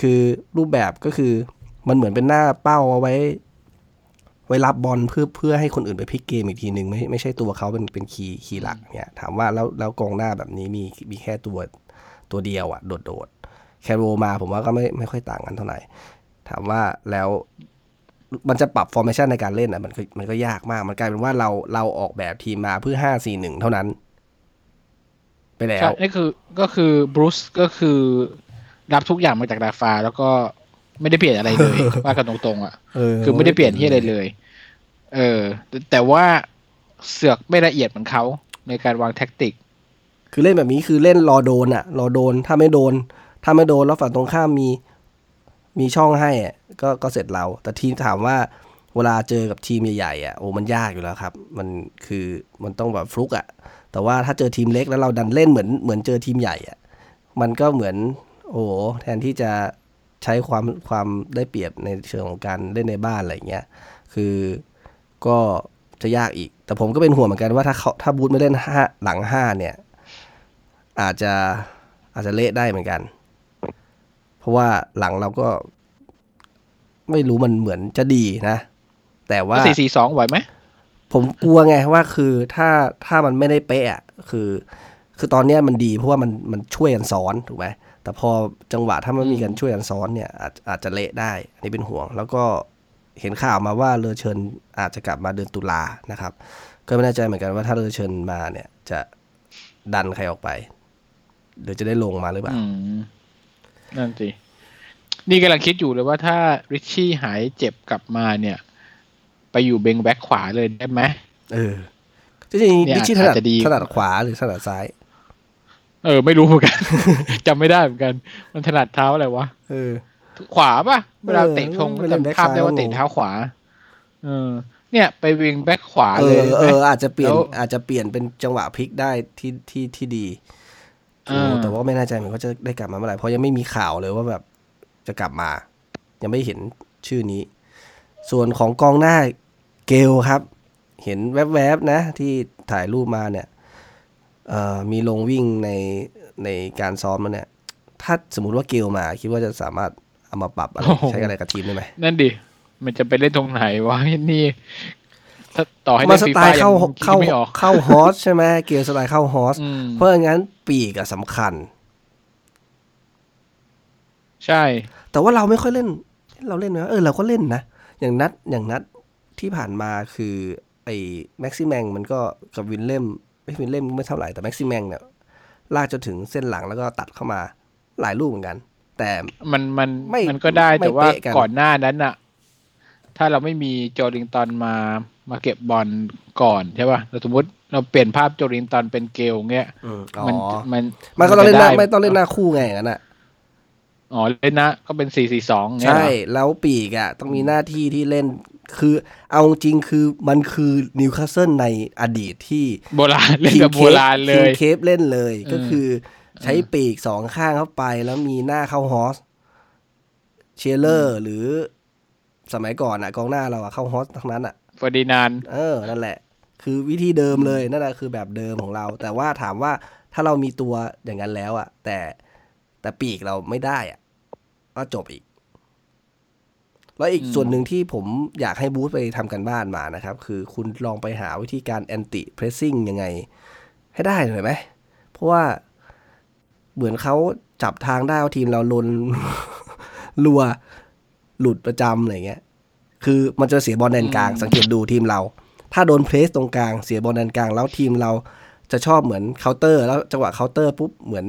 S1: คือรูปแบบก็คือมันเหมือนเป็นหน้าเป้าเอาไว้ ไว้รับบอลเพื่อเพื่อให้คนอื่นไปพลิกเกมอีกทีหนึ่งไม่ไม่ใช่ตัวเขาเป็นเป็นคีย์คีย์หลักเนี่ยถามว่าแล้วแล้วกองหน้าแบบนี้มีมีแค่ตัวตัวเดียวอะโดดโดดแคร์โรลล์มาผมว่าก็ไม่ไม่ค่อยต่างกันเท่าไหร่ ถามว่าแล้ว มันจะปรับ formation ในการเล่นอะมันก็มันก็ยากมาก มันกลายเป็นว่าเราเราออกแบบทีมมาเพื่อห้าสี่หนึ่งเท่านั้น ไปแล้
S2: ใช่นี่คือก็คือบรูซก็คือรับทุกอย่างมาจากราฟาแล้วก็ไม่ได้เปลี่ยนอะไรเลยว่ากันตรงๆอะ
S1: เออ
S2: คือไม่ได้เปลี่ยนที่อะไรเลย เออแต่แต่ว่าเสือกไม่ละเอียดเหมือนเขาในการวาง tactic
S1: คือเล่นแบบนี้คือเล่นรอโดนอะรอโดนถ้าไม่โดน ถ้าไม่โดนแล้วฝั่งตรงข้ามมี มีช่องให้ก็ก็เสร็จเรา แต่ทีมถามว่าเวลาเจอกับทีมใหญ่ๆอะโอ้มันยากอยู่แล้วครับ มันคือมันต้องแบบฟลุกอะแต่ว่าถ้าเจอทีมเล็กแล้วเราดันเล่นเหมือนเหมือนเจอทีมใหญ่อะมันก็เหมือนโอ้แทนที่จะใช้ความความได้เปรียบในเชิงของการเล่นในบ้านอะไรเงี้ยคือก็จะยากอีก แต่ผมก็เป็นห่วงเหมือนกันว่าถ้าเขาถ้าบูธไม่เล่นห้าหลังห้าเนี่ย อาจจะอาจจะเละได้เหมือนกัน ราะว่าหลังเราก็ไม่รู้มันเหมือนจะดีนะ แต่ว่า
S2: สี่สี่สองไหวไหม
S1: ผมกลัวไงว่าคือถ้าถ้ามันไม่ได้เป๊ะอะคือ คือตอนเนี้ยมันดีเพราะว่ามันมันช่วยกันซ้อนถูกไหมแต่พอจังหวะถ้ามันมีการช่วยกันซ้อนเนี่ยอาจอาจจะเละได้อันนี้เป็นห่วง แล้วก็เห็นข่าวมาว่าเลอเชิญอาจจะกลับมาเดือนตุลานะครับ ก็ไม่แน่ใจเหมือนกันว่าถ้าเลอเชิญมาเนี่ย จะดันใครออกไปหรือจะได้ลงมาหรือเปล่า
S2: อืม นั่นสิ นี่กำลังคิดอยู่เลยว่าถ้าริชชี่หายเจ็บกลับมาเนี่ย ไปอยู่เบงแบ็คขวาเลยได้ไหม
S1: เออจริง
S2: เนี่
S1: ๆ
S2: ย
S1: ดิชชี่ถนัด
S2: อาจจะดี
S1: ถนัดขวาหรือถนัดซ้าย
S2: เออ ไม่รู้เหมือนกันจำไม่ได้เหมือนกัน มันถนัดเท้าอะไรวะ
S1: เออ
S2: ขวาป่ะเวลา
S1: เออ
S2: เตะธง
S1: ไม่เล่นแบ็ค
S2: จำภาพได้ว่า
S1: ซ้าย
S2: เตะเท้าขวา เออ เนี่ยไปวิงแบ็คขวา
S1: เอ
S2: เลย
S1: อเอ
S2: ไหม
S1: ออาจจะเปลี่ยน
S2: แล้ว
S1: อาจจะเปลี่ยนเป็นจังหวะพลิกได้ที่ที่ที่ดี
S2: อ่า
S1: โอ้ แต่ว่าไม่แน่ใจเหมือนเขาจะได้กลับมาเมื่อไหร่เพราะยังไม่มีข่าวเลยว่าแบบจะกลับมา ยังไม่เห็นชื่อนี้ ส่วนของกองหน้าเกลครับ เห็นแวบๆนะ ที่ถ่ายรูปมาเนี่ยเอ่อมีลงวิ่งในในการซ้อมแล้วเนี่ย ถ้าสมมุติว่าเกลมา คิดว่าจะสามารถเอามาปรับอะไรใช้อะไรกับทีมได้ไหม
S2: นั่นดิมันจะไปเล่นตรงไหนวะนี่ ถ้าต่อให้
S1: มา
S2: เล่น
S1: ส
S2: ฟี
S1: ไต
S2: ฟ่า
S1: ล์
S2: ยั
S1: เข้าง
S2: คิด
S1: เข้า
S2: ไม่ออก
S1: เข้าฮอสใช่ไหมเกลสไตล์เข้าฮอส
S2: อืม
S1: เพราะงั้นปีกอะสำคัญ
S2: ใช่
S1: แต่ว่าเราไม่ค่อยเล่น เราเล่นนะเออเราก็เล่นนะ อย่างนัดอย่างนัดที่ผ่านมาคือ ไอ้แม็กซิแมงมันก็กับวินเล่มไม่วินเล่มไม่เท่าไหร่แต่แม็กซิแมงเนี่ยลากจนถึงเส้นหลังแล้วก็ตัดเข้ามาหลายลูกเหมือนกัน แต่
S2: มันมัน
S1: ไม่
S2: มันก็ได้
S1: ไม่
S2: แต่ว่า
S1: เป๊ะกัน
S2: ก่อนหน้านั้นอะถ้าเราไม่มีโจลิงตันมา มาเก็บบอลก่อนใช่ป่ะเราสมมติเราเปลี่ยนภาพโจลิงตันเป็นเกลเงี้ย
S1: อืมอ๋อ
S2: มันมัน
S1: มันก็ต้องเล่นหน้า
S2: จะด้
S1: ไม่ต้องเล่นหน้าคู่ไงอย่างนั้นอะ
S2: อ๋อเล่นนะก็เป็นสี่สี่สองเงี้ย
S1: ใช่
S2: เหรอ
S1: แล้วปีกอะต้องมีหน้าที่ที่เล่นคือเอาจริงคือมันคือนิวคาสเซิลในอดีตที่
S2: โบราณเล่นแบบโบราณเล
S1: คิง
S2: ย
S1: เคฟเล่นเลย
S2: เออ
S1: ก็คือใช้ปีกสองข้างเข้าไปแล้วมีหน้าเข้าฮอสเชลเลอร์หรือสมัยก่อนอะกองหน้าเราอะเข้าฮอสทั้งนั้นอะ
S2: ฟอร์ดินาน
S1: เออนั่นแหละ คือวิธีเดิมเลยนั่นแหละคือแบบเดิมของเรา แต่ว่าถามว่าถ้าเรามีตัวอย่างนั้นแล้วอะแต่แต่ปีกเราไม่ได้อะก็จบอีก แล้วอีก
S2: อืม
S1: ส่วนหนึ่งที่ผมอยากให้บูธไปทำกันบ้านมานะครับ คือคุณลองไปหาวิธีการแอนติเพรสซิ่งยังไง ให้ได้หน่อยไหม เพราะว่าเหมือนเขาจับทางได้ว่าทีมเราลนรัวหลุดประจำอะไรเงี้ย คือมันจะเสียบอลแดนกลาง สังเกตดูทีมเรา ถ้าโดนเพรสตรงกลางเสียบอลแดนกลาง แล้วทีมเราจะชอบเหมือนเคาน์เตอร์ แล้วจังหวะเคาน์เตอร์ปุ๊บเหมือน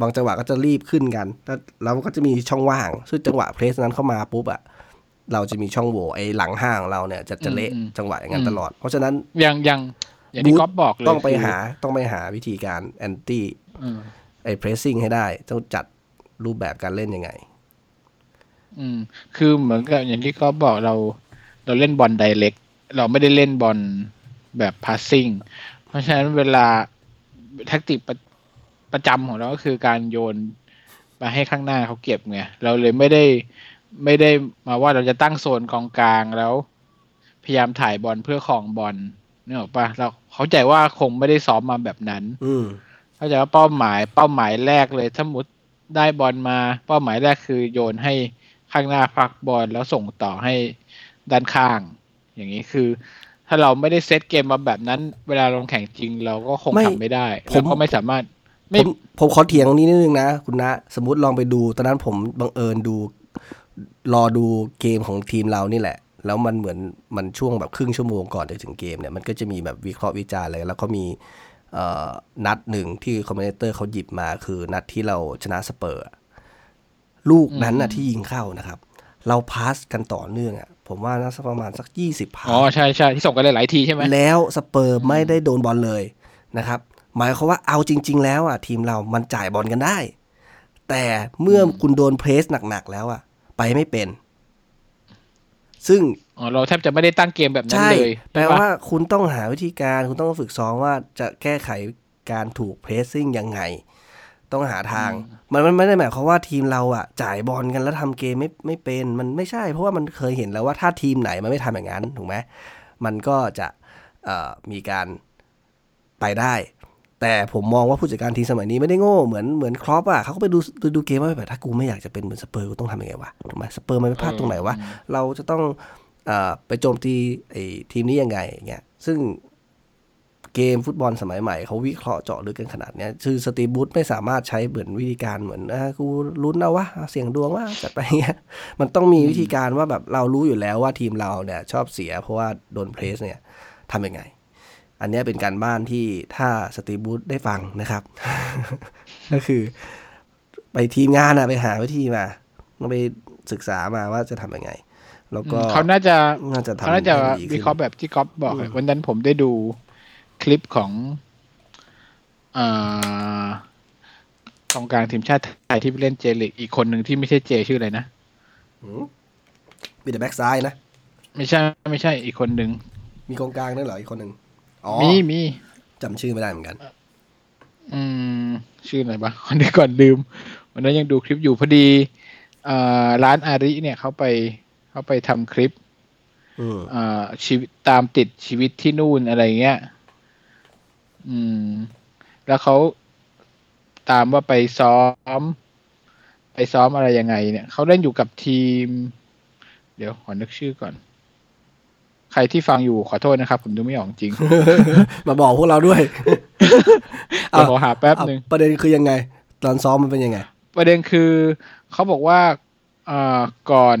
S1: บางจังหวะก็จะรีบขึ้นกัน แล้วเราก็จะมีช่องว่าง ซึ่งจังหวะ press นั้นเข้ามาปุ๊บอะเราจะมีช่องโหว่ไอ้หลังห้างเราเนี่ยจะจะเละจังหวะอย่างนั้นตลอด เพราะฉะนั้น
S2: อย่างอย่างอย่างที่ก๊อฟบอกเลย
S1: ต้องไป
S2: คือ
S1: หาต้องไปหาวิธีการ anti อื
S2: ม
S1: ไอ้ pressing ให้ได้ต้องจัดรูปแบบการเล่นยังไง
S2: อืม คือเหมือนกับอย่างที่ก๊อฟบอกเรา เราเล่นบอลไดเ c กเราไม่ได้เล่นบอลแบบพาสซิ่ง เพราะฉะนั้นเวลาแทคติกประประจำของเราก็คือการโยนมาให้ข้างหน้าเขาเก็บไง เราเลยไม่ได้ไม่ได้มาว่าเราจะตั้งโซนกองกลางแล้ว พยายามถ่ายบอลเพื่อของบอลนี่หรอกปะเราเข้าใจว่าคงไม่ได้ซ้อมมาแบบนั้น
S1: อืม
S2: เข้าใจว่าเป้าหมาย เป้าหมายแรกเลยถ้ามุดได้บอลมา เป้าหมายแรกคือโยนให้ ข้างหน้าพักบอลแล้วส่งต่อให้ด้านข้าง อย่างนี้คือ ถ้าเราไม่ได้เซตเกมมาแบบนั้น เวลาลงแข่งจริงเราก็คง
S1: ไม่
S2: ทำไม่ได้
S1: ผม
S2: เราก็ไม่สามารถ
S1: ผ
S2: ไม่
S1: มผมขอเถียงตรงนี้นิดนึงนะ คุณนะ สมมติลองไปดู ตอนนั้นผมบังเอิญดู รอดูเกมของทีมเรานี่แหละ แล้วมันเหมือนมันช่วงแบบครึ่งชั่วโมงก่อนจะถึงเกมเนี่ยมันก็จะมีแบบวิเคราะห์วิจารณ์เลยแล้วก็มีเอ่อนัดหนึ่งที่ commentator เขาหยิบมาคือนัดที่เราชนะสเปอร์อะ ลูกนั้นนะที่ยิงเข้านะครับ เราพาสกันต่อเนื่องอะผมว่าน่าจะประมาณสักยี่สิบพาส
S2: อ๋อใช่ใช่ที่ส่งกันหลายๆทีใช่ไหม
S1: แล้วสเปอร์ไม่ได้โดนบอลเลยนะครับหมายความว่าเอาจริง ๆ แล้วอะทีมเรามันจ่ายบอลกันได้ แต่เมื่อคุณโดนเพรสหนักๆแล้วอะ ไปไม่เป็น ซึ่ง
S2: อ๋อเราแทบจะไม่ได้ตั้งเกมแบบนั้น
S1: ใช่
S2: เลย
S1: แปล
S2: ใช่ะ
S1: ว่าคุณต้องหาวิธีการคุณต้องฝึกซ้อมว่าจะแก้ไขการถูก pressing ยังไง ต้องหาทาง มันมันไม่ได้หมายความว่าทีมเราอะ จ่ายบอลกันแล้วทำเกมไม่ไม่เป็นมันไม่ใช่ เพราะว่ามันเคยเห็นแล้วว่าถ้าทีมไหนมันไม่ทำอย่างนั้นถูกไหมมันก็จะเอ่อมีการไปได้ แต่ผมมองว่าผู้จัดการทีมสมัยนี้ไม่ได้โง่เหมือนเหมือนคล็อปป์อะเขาก็ไปดูดูดูเกมว่าแบบถ้ากูไม่อยากจะเป็นเหมือนสเปอร์กูต้องทำยังไงวะถูกไหมสเปอร์มันไปพลาดตรงไหนวะเราจะต้องเออไปโจมตีไอ้ทีมนี้ยังไงอย่างเงี้ยซึ่ง เกมฟุตบอลสมัยใหม่เขาวิเคราะห์เจาะลึกกันขนาดเนี้ยคือสตีฟบูธไม่สามารถใช้เหมือนวิธีการเหมือนอะกูลุ้นเอาวะเอาเสียงดวงว่าจัดไปเงี้ยมันต้องมีวิธีการว่าแบบเรารู้อยู่แล้วว่าทีมเราเนี่ยชอบเสียเพราะว่าโดนเพรสเนี่ยทำยังไง อันเนี้ยเป็นการบ้านที่ถ้าสตีฟบูธได้ฟังนะครับ ก็คือ ไปทีมงานอะไปหาวิธีมาต้องไปศึกษามาว่าจะทำยังไงแล้วก็
S2: เขาน่าจะ
S1: น่าจะทำ
S2: เขาน่าจะ
S1: ให้ดีขึ้น
S2: วิเคราะห์แบบที่ก๊อฟบอกอะวันนั้นผมได้ดู คลิปของอ่ากองกลางทีมชาติไทยที่ไปเล่นเจลิกอีกคนหนึ่งที่ไม่ใช่เจชื่ออะไรนะ
S1: มีแต่แบ็กซ้ายนะ
S2: ไม่ใช่ ไม่ใช่อีกคนหนึ่ง
S1: มีกองกลางด้วยเหรออีกคนหนึ่งอ๋อ
S2: มีมี
S1: จำชื่อไม่ได้เหมือนกัน
S2: อืม ชื่ออะไรบ้างคนนี้ก่อนลืม วันนั้นยังดูคลิปอยู่พอดีอ่าร้านอาริเนี่ยเขาไปเขาไปทำคลิป
S1: อืม
S2: อ่าชีวิตตามติดชีวิตที่นู่นอะไรเงี้ย อืม แล้วเขาตามว่าไปซ้อม ไปซ้อมอะไรยังไง เนี่ยเขาเล่นอยู่กับทีม เดี๋ยวขอนึกชื่อก่อน ใครที่ฟังอยู่ขอโทษนะครับ ผมดูไม่ออกจริง
S1: มาบอกพวกเราด้วย
S2: เดี๋ยวขอหาแป๊บหนึ่ง
S1: เอาประเด็นคือยังไง ตอนซ้อมมันเป็นยังไง
S2: ประเด็นคือเขาบอกว่าอ่าก่อน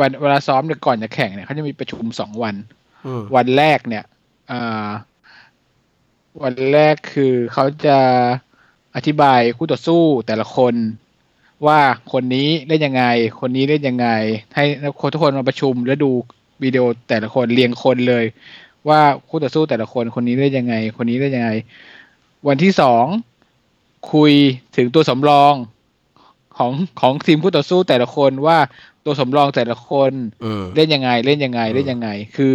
S2: วันเวลาซ้อมเนี่ยก่อนจะแข่งเนี่ยเขาจะมีประชุมสองวัน
S1: อืม
S2: วันแรกเนี่ยอ่า วันแรกคือเขาจะอธิบายคู่ต่อสู้แต่ละคน ว่าคนนี้เล่นยังไง คนนี้เล่นยังไง ให้คนทุกคนมาประชุมแล้วดูวิดีโอแต่ละคนเรียงคนเลย ว่าคู่ต่อสู้แต่ละคนคนนี้เล่นยังไง คนนี้เล่นยังไง วันที่สองคุยถึงตัวสำรองของของทีมคู่ต่อสู้แต่ละคนว่าตัวสำรองแต่ละคน
S1: อืม
S2: เล่นยังไง เล่นยังไง
S1: อืม
S2: เล่นยังไง คือ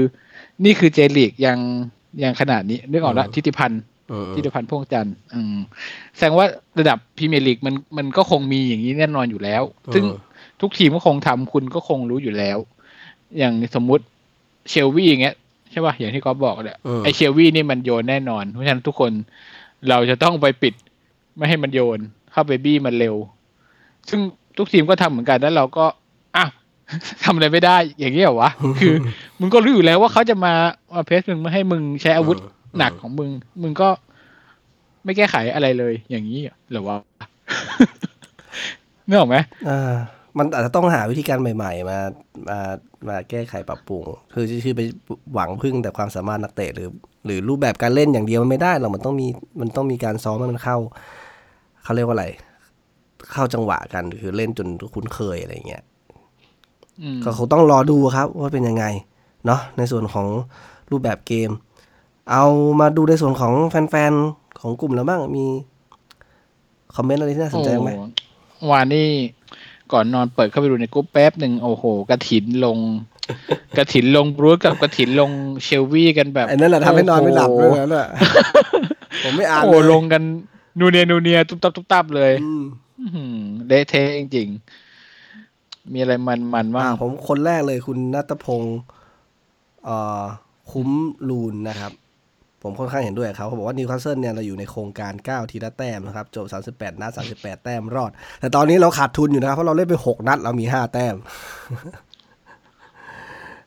S2: นี่คือเจลีกยัง ยังขนาดนี้นึกออกละ
S1: อืม
S2: ทิติพันธ์
S1: อืม
S2: ทิติพันธ์พ่วงจันทร์อืมแสดงว่าระดับพรีเมียร์ลีกมันมันก็คงมีอย่างนี้แน่นอนอยู่แล้ว ซึ่งทุกทีมก็คงทำคุณก็คงรู้อยู่แล้ว อย่างสมมุติเชลวีอย่างเงี้ยใช่ป่ะอย่างที่ก๊อฟบอกแหละ
S1: อืม
S2: ไอเชลวีนี่มันโยนแน่นอน เพราะฉะนั้นทุกคนเราจะต้องไปปิด ไม่ให้มันโยน เข้าไปบี้มันเร็ว ซึ่งทุกทีมก็ทำเหมือนกันแล้วเราก็อ้าว ทำอะไรไม่ได้ อย่างนี้เหรอวะคือ มึงก็รู้อยู่แล้วว่าเขาจะมามาเพสมึงไม่ให้มึงใช้อาวุธ
S1: อืม
S2: หนักของมึง มึงก็ไม่แก้ไขอะไรเลย อย่างนี้เหรอวะนึกออกไหม
S1: อ่ามันอาจจะต้องหาวิธีการใหม่ ๆ มามามาแก้ไขปรับปรุงคือคือไปหวังพึ่งแต่ความสามารถนักเตะหรือ หรือรูปแบบการเล่นอย่างเดียวมันไม่ได้หรอกมันต้องมีมันต้องมีการซ้อมให้มันเข้าเขาเรียกว่าอะไร เข้าจังหวะกันคือเล่นจนคุ้นเคยอะไรเงี้ย
S2: อืม
S1: ก็คงต้องรอดูครับว่าเป็นยังไงเนาะในส่วนของรูปแบบเกม เอามาดูในส่วนของแฟนๆ ของกลุ่มแล้วบ้างมีคอมเมนต์อะไรที่น่าสนใจไหม
S2: โอ้วานนี้ก่อนนอนเปิดเข้าไปดูในกรุ๊ปแป๊บหนึ่งโอ้โหกระถินลง กระถินลงบรูซกับกระถินลงเชลวี่กันแบบ
S1: ไอ้นั่นแหละทำให้นอนไม่หลับ
S2: โอ้
S1: ด้วย
S2: โห
S1: นั่นแหละผมไม่อ่าน
S2: โอ้
S1: เลย
S2: ลงกันนูเนียนูเนียตุ๊บตับตุ๊บตับเลย
S1: อืม
S2: อื้อหือเละเทะจริงๆ มีอะไรมันมันๆบ้าง
S1: อ่าผมคนแรกเลยคุณนัทพงศ์เอ่อคุ้มลูนนะครับ ผมค่อนข้างเห็นด้วยกับเขาเขาบอกว่านิวคาสเซิลเนี่ยเราอยู่ในโครงการ เก็บทีละแต้มนะครับ จบ 38 นัด 38 แต้มรอด แต่ตอนนี้เราขาดทุนอยู่นะครับ เพราะเราเล่นไป 6 นัด เรามี 5 แต้ม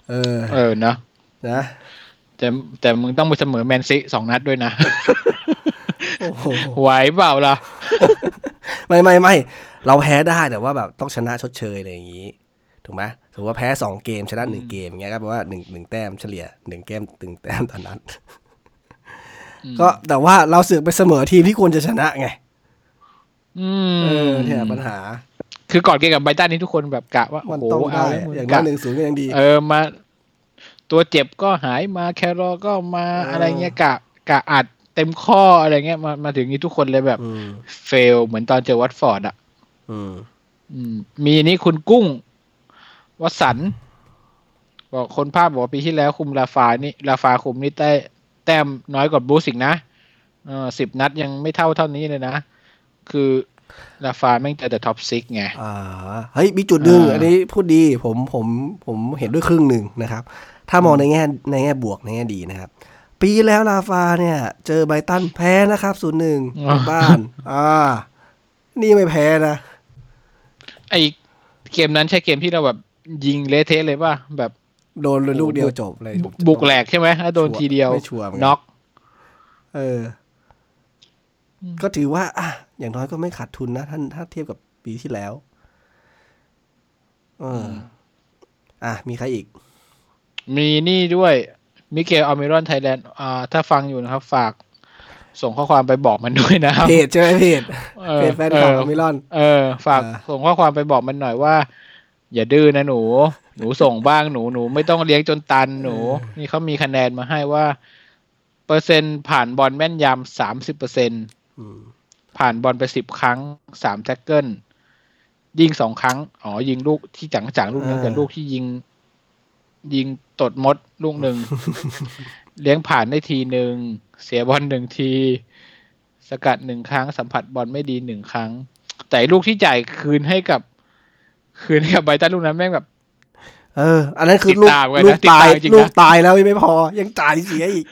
S1: เออ
S2: เออเนอะ
S1: นะ
S2: แต่แต่มึงต้องไปเสมอแมนซิสองนัดด้วยนะ
S1: โอ้โห
S2: ไหวเปล่าล่ะ
S1: ไม่ไม่ไม่เราแพ้ได้แต่ว่าแบบต้องชนะชดเชยอะไรอย่างนี้ถูกไหมถือว่าแพ้สองเกมชนะหนึ่งเกมอย่างเงี้ยก็แปลว่าหนึ่งหนึ่งแต้มเฉลี่ยหนึ่งเกมตึงแต้มต่อนัด
S2: อืม
S1: ก็แต่ว่าเราเสือกไปเสมอทีมที่ควรจะชนะไง
S2: อื
S1: เออ
S2: ม
S1: เนี่ยปัญหา
S2: คือก่อนเกมกับไบรตันนี่ทุกคนแบบกะว่า
S1: มัน
S2: โอ้โห
S1: ต้อง
S2: เอา
S1: ได้
S2: แล้วมึง
S1: อย่าง
S2: กะ
S1: น้อยหนึ่งศูนย์ก็ยังดี
S2: เออมา ตัวเจ็บก็หายมาแครอก็มา
S1: เอออ
S2: อะไรเงี้ยกะกะอัด เต็มข้ออะไรเงี้ยมามาถึงนี้ทุกคนเลยแบบ
S1: อืม
S2: เฟล เหมือนตอนเจอวัตฟอร์ดอะ
S1: อืม
S2: อืมมีนี่คุณกุ้งวสันต์บอกคนภาพบอกว่าปีที่แล้วคุมลาฟานี่ลาฟาคุมนี่ได้แต้มน้อยกว่าบรูซอีกนะเออสิบนัดยังไม่เท่าเท่านี้เลยนะ คือลาฟาแม่งเจอแต่ท็อปซิกไง
S1: อ่า เฮ้ย มีจุดหนึ่ง
S2: อ่า
S1: อันนี้พูดดี ผม ผม ผมเห็นด้วยครึ่งหนึ่งนะครับ ถ้ามองในแง่ ในแง่บวกในแง่ดีนะครับ ปีแล้วลาฟาเนี่ย เจอไบรตันแพ้นะครับศูนย์หนึ่งบ้าน อ่า นี่ไม่แพ้นะ
S2: ไอเกมนั้นใช่เกมที่เราแบบยิงเละเทะเลยป่ะแบบ
S1: โดนเลยลูกเดียวจบเลย
S2: บุกบุกแหลกใช่ไหมถ้าโดนทีเดียว
S1: ไม่ชัวร์เหมือนกัน
S2: น็อก
S1: เออ ก็ถือว่า อะ อย่างน้อยก็ไม่ขาดทุนนะ ท่านถ้าเทียบกับปีที่แล้ว เออ อะ มีใครอีก
S2: มีนี่ด้วย มิเกลอัลมิรอนไทยแลนด์อ่าถ้าฟังอยู่นะครับ ฝากส่งข้อความไปบอกมันด้วยนะครับ
S1: เพจใช่ไหมเพจ
S2: เออ
S1: เพจแฟนคลับ
S2: เอ
S1: อ
S2: อ
S1: มิลอน
S2: เออ ฝาก
S1: อ่า
S2: ส่งข้อความไปบอกมันหน่อยว่า อย่าดื้อนะหนู หนูส่งบ้างหนูหนู ไม่ต้องเลี้ยงจนตันหนู นี่เขามีคะแนนมาให้ว่า เปอร์เซ็นต์ผ่านบอลแม่นยำสามสิบเปอร์เซ็นต์
S1: อืม
S2: ผ่านบอลไปสิบครั้งสามแท็กเกิลยิงสองครั้ง อ๋อ ยิงลูกที่จังจังๆลูกนึง
S1: อ่า
S2: กับลูกที่ยิง ยิงตดมดลูกหนึ่ง เลี้ยงผ่านได้ทีหนึ่ง เสียบอลหนึ่งที สกัดหนึ่งครั้ง สัมผัสบอลไม่ดีหนึ่งครั้ง แต่ลูกที่จ่ายคืนให้กับ คืนให้กับไบรตันลูกนั้นแม่งแบบ
S1: เออ อันนั้นคือ
S2: ติด
S1: ลูก
S2: ตามไว้นะ
S1: ลูก
S2: ติด
S1: ตา
S2: ตายมจริงๆนะ
S1: ลูกตายแล้วยังไม่พอ ยังจ่ายเสียอีก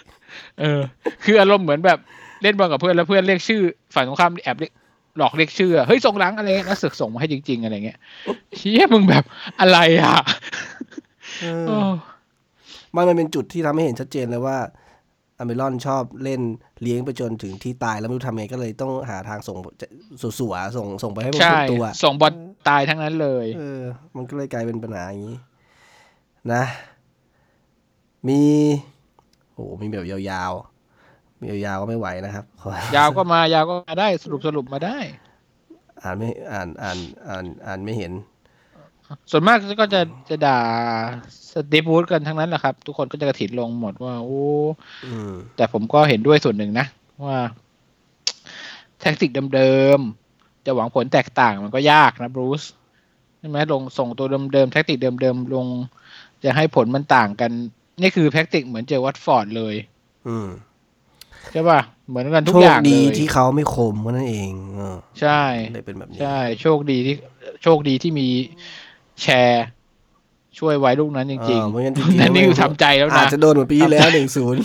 S2: เออ คืออารมณ์เหมือนแบบเล่นบอลกับเพื่อนแล้วเพื่อนเรียกชื่อฝ่ายตรงข้ามแอบเรียกหลอกเรียกชื่ออะเฮ้ยส่งหลังอะไรเงี้ยแล้วสึกส่งมาให้จริง ๆ อะไรเงี้ยเฮียมึงแบบอะไรอะ
S1: เออ
S2: เออ
S1: มันมันเป็นจุดที่ทำให้เห็นชัดเจนเลยว่าอเมรอนชอบเล่นเลี้ยงไปจนถึงที่ตายแล้วไม่รู้ทำไงก็เลยต้องหาทางส่งสัวๆส่งส่งไปให้มัน
S2: ใช่
S1: สุดตัว
S2: ส่งบอลตายทั้งนั้นเลย
S1: เออ มันก็เลยกลายเป็นปัญหาอย่างนี้ นะ มีโอ้มีแบบยาวๆ มียาวๆก็ไม่ไหวนะครับขอยา
S2: วก็มายาวก็มาได้สรุปสรุปมาได้
S1: อ่านไม่อ่านอ่านอ่านอ่านไม่เห็น
S2: ส่วนมากก็จะจะด่าสตีฟวูดกันทั้งนั้นแหละครับ ทุกคนก็จะกระถินลงหมดว่า โอ้
S1: อืม
S2: แต่ผมก็เห็นด้วยส่วนหนึ่งนะ ว่า แท็กติกเดิมๆ จะหวังผลแตกต่างมันก็ยากนะบรูซใช่ไหมลงส่งตัวเดิมๆ แท็กติกเดิมๆ ลง จะให้ผลมันต่างกัน นี่คือแท็กติกเหมือนเจอวัตฟอร์ดเลย
S1: อืม
S2: ใช่ป่ะเหมือนกันทุกอย่างเลยโชคดี
S1: ที่เขาไม่คมก็นั่นเองเออ
S2: ใช่
S1: เลยเป็นแบบนี้
S2: ใช่ โชคดีที่โชคดีที่มี แชร์ช่วยไว้ลูกนั้นจริง
S1: เออไม่งั้นจ
S2: ๆ
S1: ริงๆ
S2: นั่นนี่คือทำใจแล้ว
S1: อาจ
S2: นะ
S1: จะโดนเหมือนปีที่แล้วหนึ่งศูนย์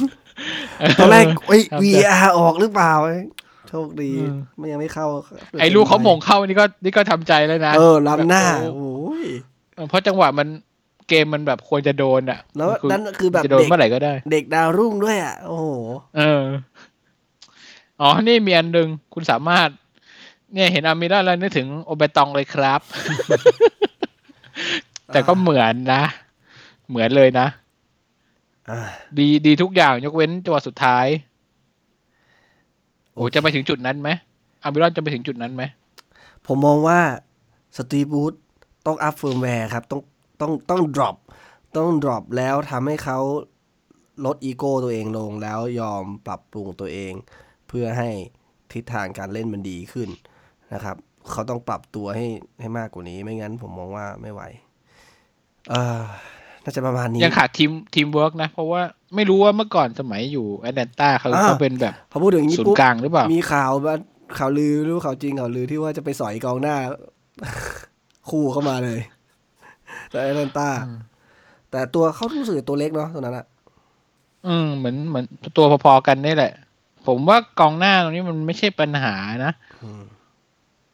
S1: ตอนแรกเอ้ย VAR ออกหรือเปล่าเอ้ยโชคดี
S2: อืม
S1: ไม่ยังไม่เข้า
S2: ไอ้ลูกเขาหมงเข้านี่ก็นี่ก็ทำใจแล้วนะ
S1: เออล้ำหน้า
S2: แบบ
S1: โอ้ย
S2: โอ้เพราะจังหวะมันเกมมันแบบควรจะโดนอะ
S1: แล้วนั่นคือแบบ
S2: จะโดน
S1: เด็ก
S2: เมื่อไหร่ก็ได้
S1: เด็กดาวรุ่งด้วยอะ โอ้โห
S2: เอออ๋อนี่มีอันหนึ่งคุณสามารถ เนี่ยเห็นอามิราแล้วนึกถึงโอเบตองเลยครับ แต่ก็เหมือนนะ เหมือนเลยนะ
S1: อ่า
S2: ดีดีทุกอย่างยกเว้นจังหวะสุดท้าย โอ้จะไปถึงจุดนั้นไหมอามิรอนจะไปถึงจุดนั้นไหม
S1: ผมมองว่าสตีฟบรูซต้อง up firmware ครับ ต้องต้องต้อง drop ต้อง drop แล้วทำให้เขาลดอีโก้ตัวเองลงแล้วยอมปรับปรุงตัวเอง เพื่อให้ทิศทางการเล่นมันดีขึ้นนะครับ เขาต้องปรับตัวให้ให้มากกว่านี้ไม่งั้นผมมองว่าไม่ไหว เออน่าจะประมาณนี้
S2: ยังขาดทีมทีมเวิร์กนะ เพราะว่าไม่รู้ว่าเมื่อก่อนสมัยอยู่แอตแลนตาเขา
S1: อ่า
S2: เขาเป็นแบบ
S1: พอพูดถึงอย่างนี้
S2: ศูน
S1: ปุ๊บ
S2: ย์กลางหรือเปล่า
S1: มีข่าวว่าข่าวลือหรู้ข่าวจริงข่าวลือที่ว่าจะไปสอยกองหน้า คู่เข้ามาเลยแต่แอตแลนตาแต่ตัวเขารู้สึกตัวเล็กเนาะตัวนั้นอะ
S2: อืมเหมือนเหมือนตัวพอๆกันนี่แหละ ผมว่ากองหน้าตรงนี้มันไม่ใช่ปัญหานะ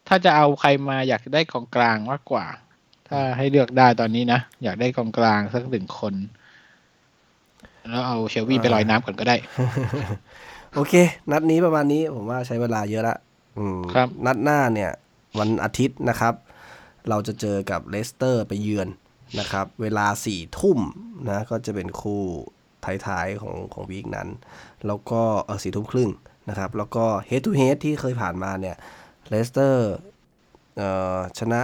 S2: ถ้าจะเอาใครมาอยากได้กองกลางมากกว่า ถ้าให้เลือกได้ตอนนี้นะ อยากได้กองกลางสักหนึ่งคน แล้วเอาเชลวี่ไปลอยน้ำก่อนก็ได้
S1: โอเค นัดนี้ประมาณนี้ผมว่าใช้เวลาเยอะละอืม
S2: ครับ
S1: นัดหน้าเนี่ย วันอาทิตย์นะครับ เราจะเจอกับเลสเตอร์ไปเยือนนะครับ เวลาสี่ทุ่มนะ ก็จะเป็นคู่ท้ายๆของของ week นั้น แล้วก็เออสี่ทุ่มครึ่งนะครับ แล้วก็ head to head ที่เคยผ่านมาเนี่ยเลสเตอร์เอ่อชนะ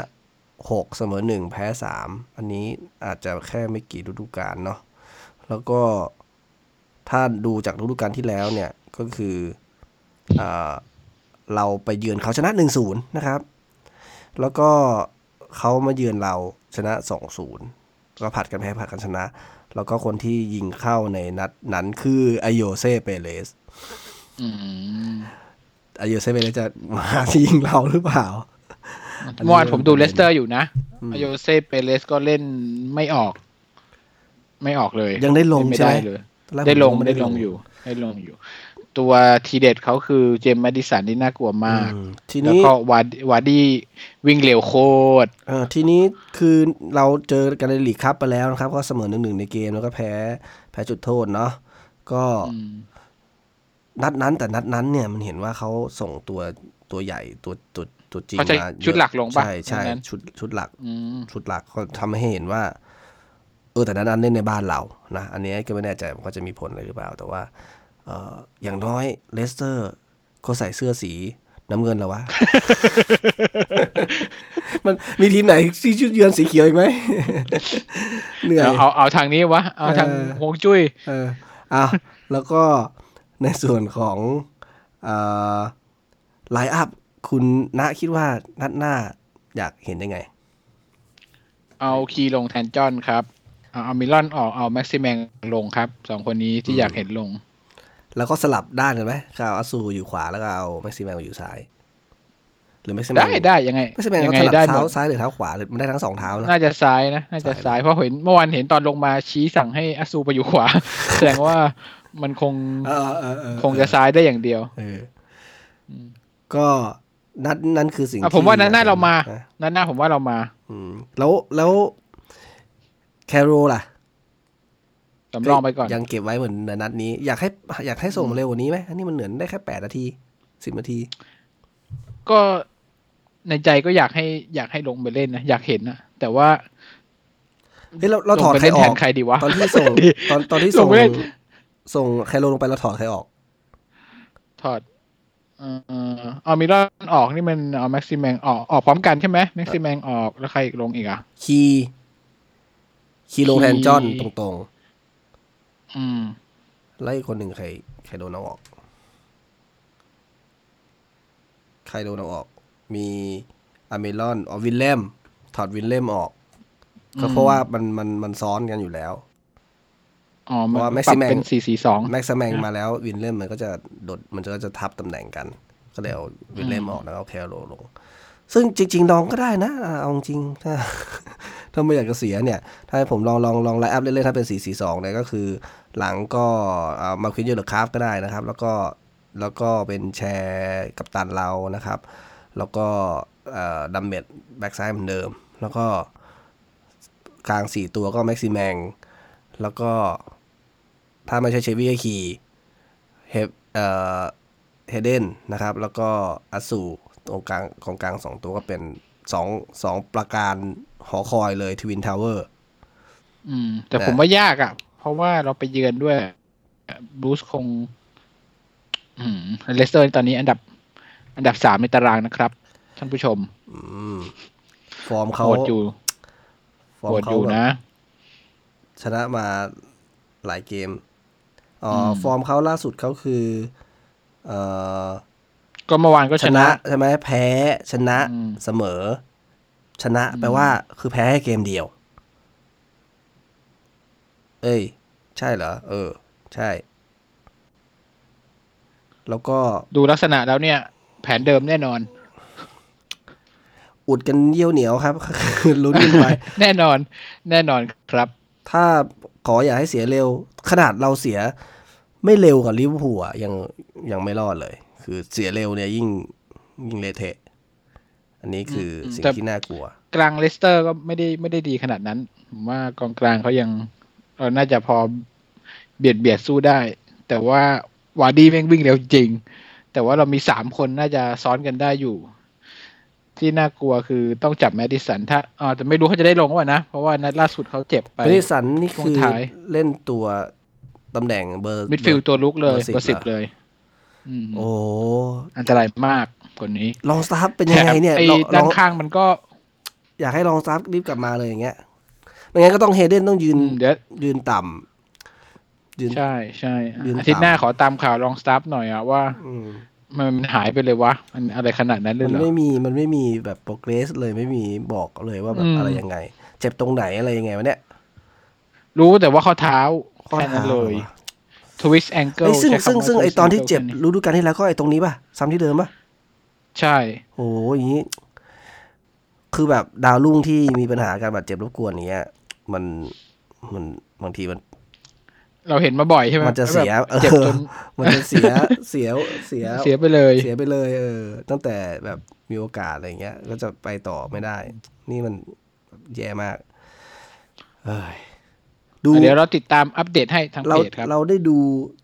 S1: 6 เสมอ 1 แพ้ 3 อันนี้อาจจะแค่ไม่กี่ฤดูกาลเนาะแล้วก็ถ้าดูจากฤดูกาลที่แล้วเนี่ยก็คืออาเราไปเยือนเขาชนะ 1-0 นะครับ แล้วก็เขามาเยือนเราชนะ 2-0 ก็ผัดกันแพ้ผัดกันชนะ แล้วก็คนที่ยิงเข้าในนัดนั้นคืออโยเซเปเรส
S2: อืม
S1: อโยเซเปเรสจะมาที่ยิงเราหรือเปล่า
S2: เมื่อวานผมดูเลสเตอร์อยู่นะอโยเซเปเรสก็เล่นไม่ออก ไม่ออกเลย
S1: ยังได้ลง
S2: เนไม่
S1: ใช่ไหม
S2: ได้เลย
S1: ตอนแรก
S2: ได้ลง
S1: ผม
S2: ได้ลงอยู่ ได้ลงอยู่ ตัวทีเด็ดเขาคือเจมส์แมดิสันที่น่ากลัวมาก
S1: อืมที
S2: แล้ว
S1: นี้
S2: ก็วาดวาร์ดี้วิ่งเร็วโคตร
S1: เออทีนี้คือเราเจอกันในลีกคัพไปแล้วนะครับ ก็เสมอหนึ่งหนึ่งในเกมแล้วก็แพ้แพ้จุดโทษเนาะก็
S2: อืม
S1: นัดนั้นแต่นัดนั้นเนี่ยมันเห็นว่าเขาส่งตัวตัวใหญ่ตัวตัว ตัวจริง
S2: เขาใช้
S1: มาเยอะ
S2: ชุดหลักลงปะ
S1: ใช่ใช่
S2: นัดนั้น
S1: ชุดชุดหลัก
S2: อืม
S1: ชุดหลักก็ทำให้เห็นว่า เออแต่นัดนั้นเล่นในบ้านเรานะอันนี้ก็ไม่แน่ใจว่าจะมีผลอะไรหรือเปล่า แต่ว่า เอออย่างน้อยเลสเตอร์เขาใส่เสื้อสีน้ำเงินแล้ววะ มันมีทีมไหนที่ชุดเยือนสีเขียวอีกไหมเหนื่อย
S2: เอาเอาเอาทางนี้วะ เอาทาง
S1: เออ
S2: ฮวงจุ้ย
S1: เอออะแล้วก็ในส่วนของ line up คุณณคิดว่านัดหน้าอยากเห็นยังไง
S2: เอาคีย์ลงแทนจอห์นครับ เอาเอามิลอนออกเอาแม็กซิแมงลงครับสองคนนี้ที่อยากเห็นลง
S1: แล้วก็สลับด้านกันไหมก็เอาอาซูอยู่ขวาแล้วก็เอาแม็กซิแมนมาอยู่ซ้าย หรือแม็กซิแมน
S2: ได้ได้ยังไง
S1: แม็กซิแมนก็
S2: ได้
S1: หมดยัง
S2: ไงถนัด
S1: เท้าซ้ายหรือเท้าขวาหรือมันได้ทั้งสองเท้านะ
S2: น่าจะซ้ายนะน่าจะซ้ายเพราะเห็นเมื่อวานเห็นตอนลงมาชี้สั่งให้อาซูไปอยู่ขวา แสดงว่ามันคง
S1: เออเออเออ
S2: คงจะซ้ายได้อย่างเดียว
S1: เออ ก็ นัดนั่นคือสิ่ง
S2: อะผมว่านัดหน้าเรามา
S1: นะ
S2: นัดหน้าผมว่าเรามา
S1: อืม แล้วแล้วแคโรล่ะ
S2: สำรองไปก่อน
S1: ยังเก็บไว้เหมือนนัดนี้ อยากให้ อยากให้ส่งมาเร็วกว่านี้ไหมอันนี้มันเหมือนได้แค่แปดนาทีสิบนาที
S2: ก็ในใจก็อยากให้อยากให้ลงไปเล่นนะ อยากเห็นนะแต่ว่า
S1: เฮ้ยเราเรา
S2: ล
S1: ถ
S2: ง
S1: อด
S2: ไป
S1: ใคร
S2: เล่น
S1: อ
S2: แท
S1: อนก
S2: ใครดีวะ
S1: ตอนที่ส่งตอนตอนที่
S2: ล
S1: ส่
S2: ง
S1: ง
S2: ไปเล่น
S1: ส่งใครลงไปเราถอดใครออก
S2: ถอด เอ่อเอามิลอนออกนี่มันเอาแม็กซิแมงออกออกพร้อมกันใช่ไหมแม็กซิแมงออกแล้วใครอีกลงอีกอะ
S1: คีย์คีย์ลงแทนจอน
S2: คีย์
S1: ตรง
S2: อืม
S1: ๆแล้วอีกคนหนึ่งใครใครโดนเอาออก ใครโดนเอาออก มีอเมรอนเออวินเลมถอดวินเลมออก ก็เพราะว่ามันมันมันซ้อนกันอยู่แล้ว
S2: อ๋อ
S1: เพราะว่ามัน
S2: ปรับ
S1: แม็กซิแมง
S2: เป็นสี่สี่สอง
S1: แม็กซ์แมงมาแล้ววินเลมมันก็จะโดดมันก็จะทับตำแหน่งกัน ก็เลยเอาวินเลมออกแล้วเอาแคโรลง ซึ่งจริงๆดองก็ได้นะเอาจริงถ้าถ้าไม่อยากจะเสียเนี่ย ถ้าให้ผมลองลองลอง line up เล่นๆถ้าเป็น 4 4 2เนี่ยก็คือ หลังก็เอามาควินเยอร์คราฟก็ได้นะครับ แล้วก็แล้วก็เป็นแชร์กับตันเรานะครับ แล้วก็ดัมเบดแบ็กซ้ายเหมือนเดิม แล้วก็กลาง 4 ตัวก็แม็กซิแมง แล้วก็ถ้าไม่ใช่เชฟวี่ก็ขี่เฮฟเอ่อเฮเดนนะครับ แล้วก็อัสูตรงกลางของกลางสองตัวก็เป็นสองสองประการหอคอยเลยทวินทาวเวอร์
S2: อืม แต่ผมว่ายากอะ เพราะว่าเราไปเยือนด้วยบรูซคง อืมเลสเตอร์ตอนนี้อันดับ อันดับสามในตารางนะครับ ท่านผู้ชม
S1: อืม ฟอร์มเขา
S2: โหดอยู่
S1: ฟอ
S2: โห
S1: ร์ม
S2: ด
S1: เขา
S2: อยู่
S1: แบบ
S2: นะ
S1: ชนะมาหลายเกมอ๋ออ
S2: ม
S1: ฟอร์มเขาล่าสุดเขาคือ เอ่อ
S2: ก็เมื่อวานก็
S1: ช
S2: ช
S1: นะ
S2: นะ
S1: ใช่ไหมแพ้ชนะ
S2: อืม
S1: เสมอ ชนะแปลว่า คือแพ้แค่เกมเดียว เอ้ย ใช่เหรอ เออ ใช่ แล้วก็
S2: ดูลักษณะแล้วเนี่ย แผนเดิมแน่นอน
S1: อุดกันเยี่ยวเหนียวครับลุ้นกันไป
S2: แน่นอน แน่นอนครับ
S1: ถ้าขออย่าให้เสียเร็ว ขนาดเราเสียไม่เร็วกับลิเวอร์พูลอะยังยังไม่รอดเลย คือเสียเร็วเนี่ยยิ่งยิ่งเละเทะ อันนี้คืออ
S2: ม
S1: สิ่ง
S2: แต่
S1: ที่น่ากลัว
S2: กลางเลสเตอร์ก็ไม่ได้ไม่ได้ดีขนาดนั้นผมว่ากองกลางเขายังเออน่าจะพอเบียดเบียดสู้ได้ แต่ว่าวาร์ดี้แม่งวิ่งเร็วจริง แต่ว่าเรามีสามคนน่าจะซ้อนกันได้อยู่ ที่น่ากลัวคือต้องจับแมดดิสัน ถ้าอ่าแต่ไม่รู้เขาจะได้ลงว่านะ เพราะว่านัดล่าสุดเขาเจ็บไป
S1: แมดดิสันนี่
S2: ช่วง
S1: คือ
S2: ท้าย
S1: เล่นตัวตำแหน่งเบอร์
S2: มิดฟิลด์ตัวรุกเลย
S1: เบอร์
S2: เบอร์
S1: สิ
S2: สิ
S1: บบเหรอ
S2: เลยอืม
S1: โอ้
S2: อันตรายมากกว่านี้
S1: ลองสตาร์ทเป็นยังไงเนี่ย
S2: แถมไอ้
S1: ลองล
S2: ด้า
S1: อนง
S2: ข้างมันก็
S1: อยากให้ลองสตาร์ทรีบกลับมาเลยอย่างเงี้ยไม่งั้นก็ต้องเฮเดนต้องยืน
S2: อืมเดี๋ยว
S1: ยืนต่ำยืน
S2: ใช่ใช่
S1: ยืน
S2: อาทิตย์หน้า
S1: ต่ำ
S2: ขอตามข่าวลองสตาฟหน่อยอะว่า
S1: อื ม
S2: มันมันหายไปเลยวะ มันอะไรขนาดนั้นเลย
S1: มัน
S2: เหรอ
S1: ไม่มี มันไม่มีแบบโปรเกรสเลยไม่มีบอกเลยว่าแบบ
S2: อืม
S1: อะไรยังไง เจ็บตรงไหนอะไรยังไงวะเนี่ย
S2: รู้แต่ว่าข้อเท้า
S1: ข้อ
S2: แค่นั้น
S1: เท้า
S2: เลย
S1: เหรอ
S2: ทวิสแองเกิล
S1: ไอ้ยซึ่งซึ่งซึ่งไอตอนที่เจ็บรู้ดูกันที่แล้วก็ไอตรงนี้ป่ะ ซ้ำที่เดิมป่ะ
S2: ใช่
S1: โอ้ยอย่างนี้ คือแบบดาวรุ่งที่มีปัญหาการบาดเจ็บรบกวนอย่างเงี้ย มันมันบางทีมัน
S2: เราเห็นมาบ่อยใช่ไหม
S1: มันจะเสีย
S2: แบบเจ็บจน
S1: มันจะเสียเสียเสีย
S2: เสียไปเลย
S1: เสียไปเลยเออ ตั้งแต่แบบมีโอกาสอะไรเงี้ย ก็จะไปต่อไม่ได้ นี่มันแย่มากเอ้ยดู
S2: เดี๋ยวเราติดตามอัปเดตให้ทาง
S1: เรา
S2: เพจครับ
S1: เราได้ดู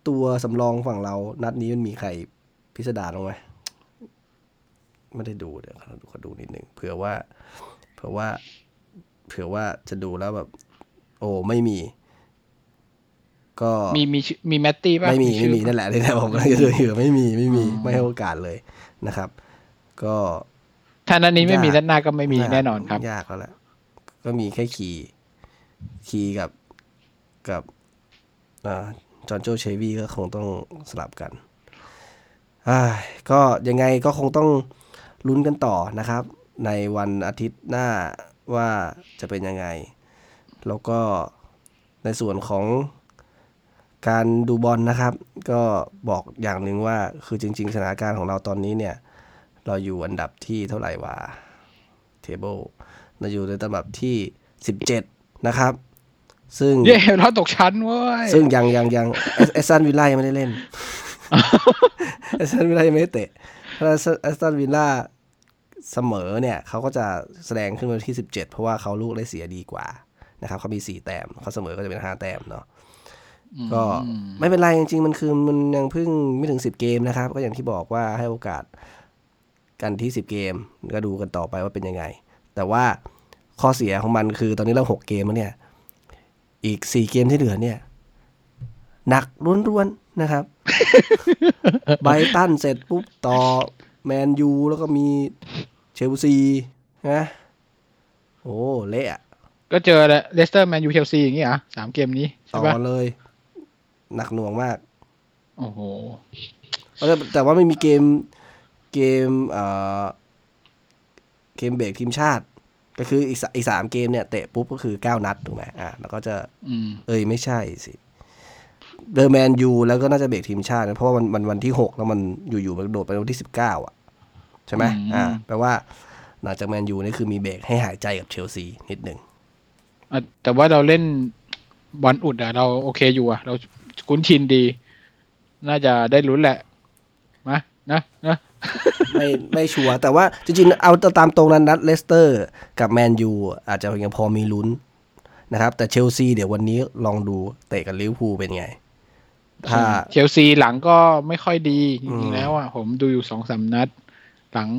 S1: ตัวสำรองฝั่งเรา นัดนี้มันมีใครพิสดารบ้างไหมไม่ได้ดูเดี๋ยวขอดูขอดูนิดหนึ่งเผื่อว่า เผื่อว่า เผื่อว่าจะดูแล้วแบบ โอ้ไม่มี ก็
S2: มีมีชื่อมีแมตตี้ป่ะ
S1: ไม่มี
S2: ชื่
S1: ไม่
S2: อ
S1: มีนั่นแหละที่แท้ผมก็จะดูอยู่ไม่มีไม่มีไม่ให้โอกาสเลยนะครับ ก็
S2: ถ้านั้นนี้ไม่มี
S1: ยาก
S2: ด้านหน้าก็ไม่มีแน่นอนครับ
S1: ยากแล้วแหละก็มีแค่คีย์คีย์กับกับจอห์นโจเชวี่ก็คงต้องสลับกันอ้ายก็ยังไงก็คงต้องลุ้นกันต่อนะครับ ในวันอาทิตย์หน้าว่าจะเป็นยังไง แล้วก็ในส่วนของ การดูบอลนะครับ ก็บอกอย่างหนึ่งว่าคือจริง ๆสถานการณ์ของเราตอนนี้เนี่ย เราอยู่อันดับที่เท่าไหร่วะ table เราอยู่ในอันดับที่ 17 นะครับ ซึ่ง
S2: เย้เราตกชั้นเว้ย
S1: ซึ่งยังยังยังแอสตันวิลล่ายังไม่ได้เล่นแอสตันวิลล่ายังไม่ได้เตะถ้าแอสตันวิลล่าเสมอเนี่ยเขาก็จะแซงขึ้นมาที่ 17 เพราะว่าเขาลูกได้เสียดีกว่านะครับเขามี 4 แต้มเขาเสมอก็จะเป็น 5 แต้มเนาะ ก็ไม่เป็นไรจริงๆ มันคือมันยังเพิ่งไม่ถึง10เกมนะครับ ก็อย่างที่บอกว่าให้โอกาสกันที่10เกม ก็ดูกันต่อไปว่าเป็นยังไง แต่ว่าข้อเสียของมันคือตอนนี้เรา6เกมแล้วเนี่ย อีก4เกมที่เหลือเนี่ยหนักล้วนๆนะครับ ไบรตันเสร็จปุ๊บต่อแมนยูแล้วก็มีเชลซีนะโอ้ เละอะ
S2: ก็เจอเลสเตอร์แมนยูเชลซีอย่างงี้เหรอะสามเกมนี้
S1: ต่
S2: ใช่ปะ
S1: อเลย หนักหน่วงมาก
S2: โอ้โห
S1: แต่แต่ว่าไม่มีเกมเกมเอ่อเกมเบรกทีมชาติ ก็คืออีกสอีกสามเกมเนี่ยเตะปุ๊บก็คือเก้านัดถูกไหมอะแล้วก็จะ
S2: อืม
S1: เอ้ยไม่ใช่สิเจอแมนยูแล้วก็น่าจะเบรกทีมชาตินะเพราะว่ามันมันวันที่หกแล้วมันอยู่ๆมันโดดไปวันที่สิบเก้าอะ ใช่ไหม
S2: อืม
S1: อ่าแปลว่าหลังจากแมนยูนี่คือมีเบรกให้หายใจกับเชลซีนิดหนึ่ง
S2: อะแต่ว่าเราเล่นบอลอุดอะเราโอเคอยู่อะเรา คุ้นชินดี น่าจะได้ลุ้นแหละมานะนะ
S1: ไม่ไม่ชัวร์แต่ว่าจริงๆ เอาตามตรงนั้นนัดเลสเตอร์ กับแมนยูอาจจะยังพอมีลุ้นนะครับ แต่เชลซีเดี๋ยววันนี้ลองดูเตะกับลิเวอร์พูลเป็นไง ถ้า
S2: เชลซีหลังก็ไม่ค่อยดีจ
S1: อื
S2: ริง
S1: ม
S2: ๆแล้วอะผมดูอยู่สองสามนัด หลัง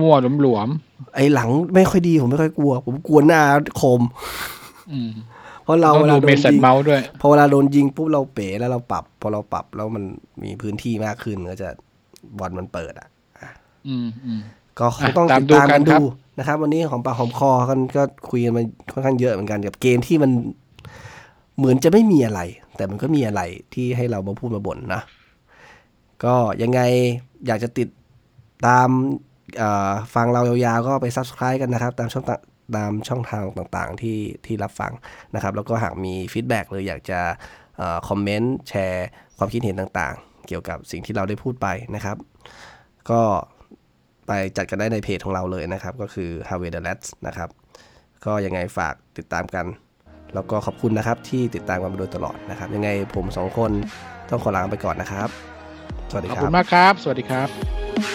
S2: มัวๆหลวม
S1: ไอ้หลังไม่ค่อยดีผมไม่ค่อยกลัว ผมกลัวหน้าคม
S2: ๆอืม
S1: เพราะเรา
S2: ต้อ
S1: เว
S2: ง
S1: ลา
S2: ดู
S1: โด
S2: เม
S1: น
S2: สัน
S1: ยิง
S2: เมาส์ด้วย
S1: พอเวลาโดนยิงปุ๊บเราเป๋แล้วเราปรับ พอเราปรับแล้วมันมีพื้นที่มากขึ้นก็จะบอลมันเปิดอะ
S2: อืมอืม
S1: ก็คงต้อง
S2: อะ
S1: ติดตาม
S2: ตามดูกั
S1: กัน
S2: นครับ
S1: ดูนะครับ วันนี้ของปากหอมคอกันก็คุยกันมาค่อนข้างเยอะเหมือนกันกับเกมที่มันเหมือนจะไม่มีอะไร แต่มันก็มีอะไรที่ให้เรามาพูดมาบ่นนะ ก็ยังไงอยากจะติดตามเอ่อฟังเรายาวๆก็ไป subscribe กันนะครับ ตามช่องทาง ตามช่องทางต่างๆที่ที่รับฟังนะครับ แล้วก็หากมีฟีดแบ็กหรืออยากจะคอมเมนต์แชร์ความคิดเห็นต่างๆ เกี่ยวกับสิ่งที่เราได้พูดไปนะครับ ก็ไปจัดกันได้ในเพจของเราเลยนะครับ ก็คือ h a r v e y the Lads นะครับ ก็ยังไงฝากติดตามกัน แล้วก็ขอบคุณนะครับที่ติดตามกันมาโดยตลอดนะครับ ยังไงผมสองคนต้องขอลาไปก่อนนะครับ สวัสดี
S2: ขอบ
S1: ครั
S2: คุณมากครับ สวัสดีครับ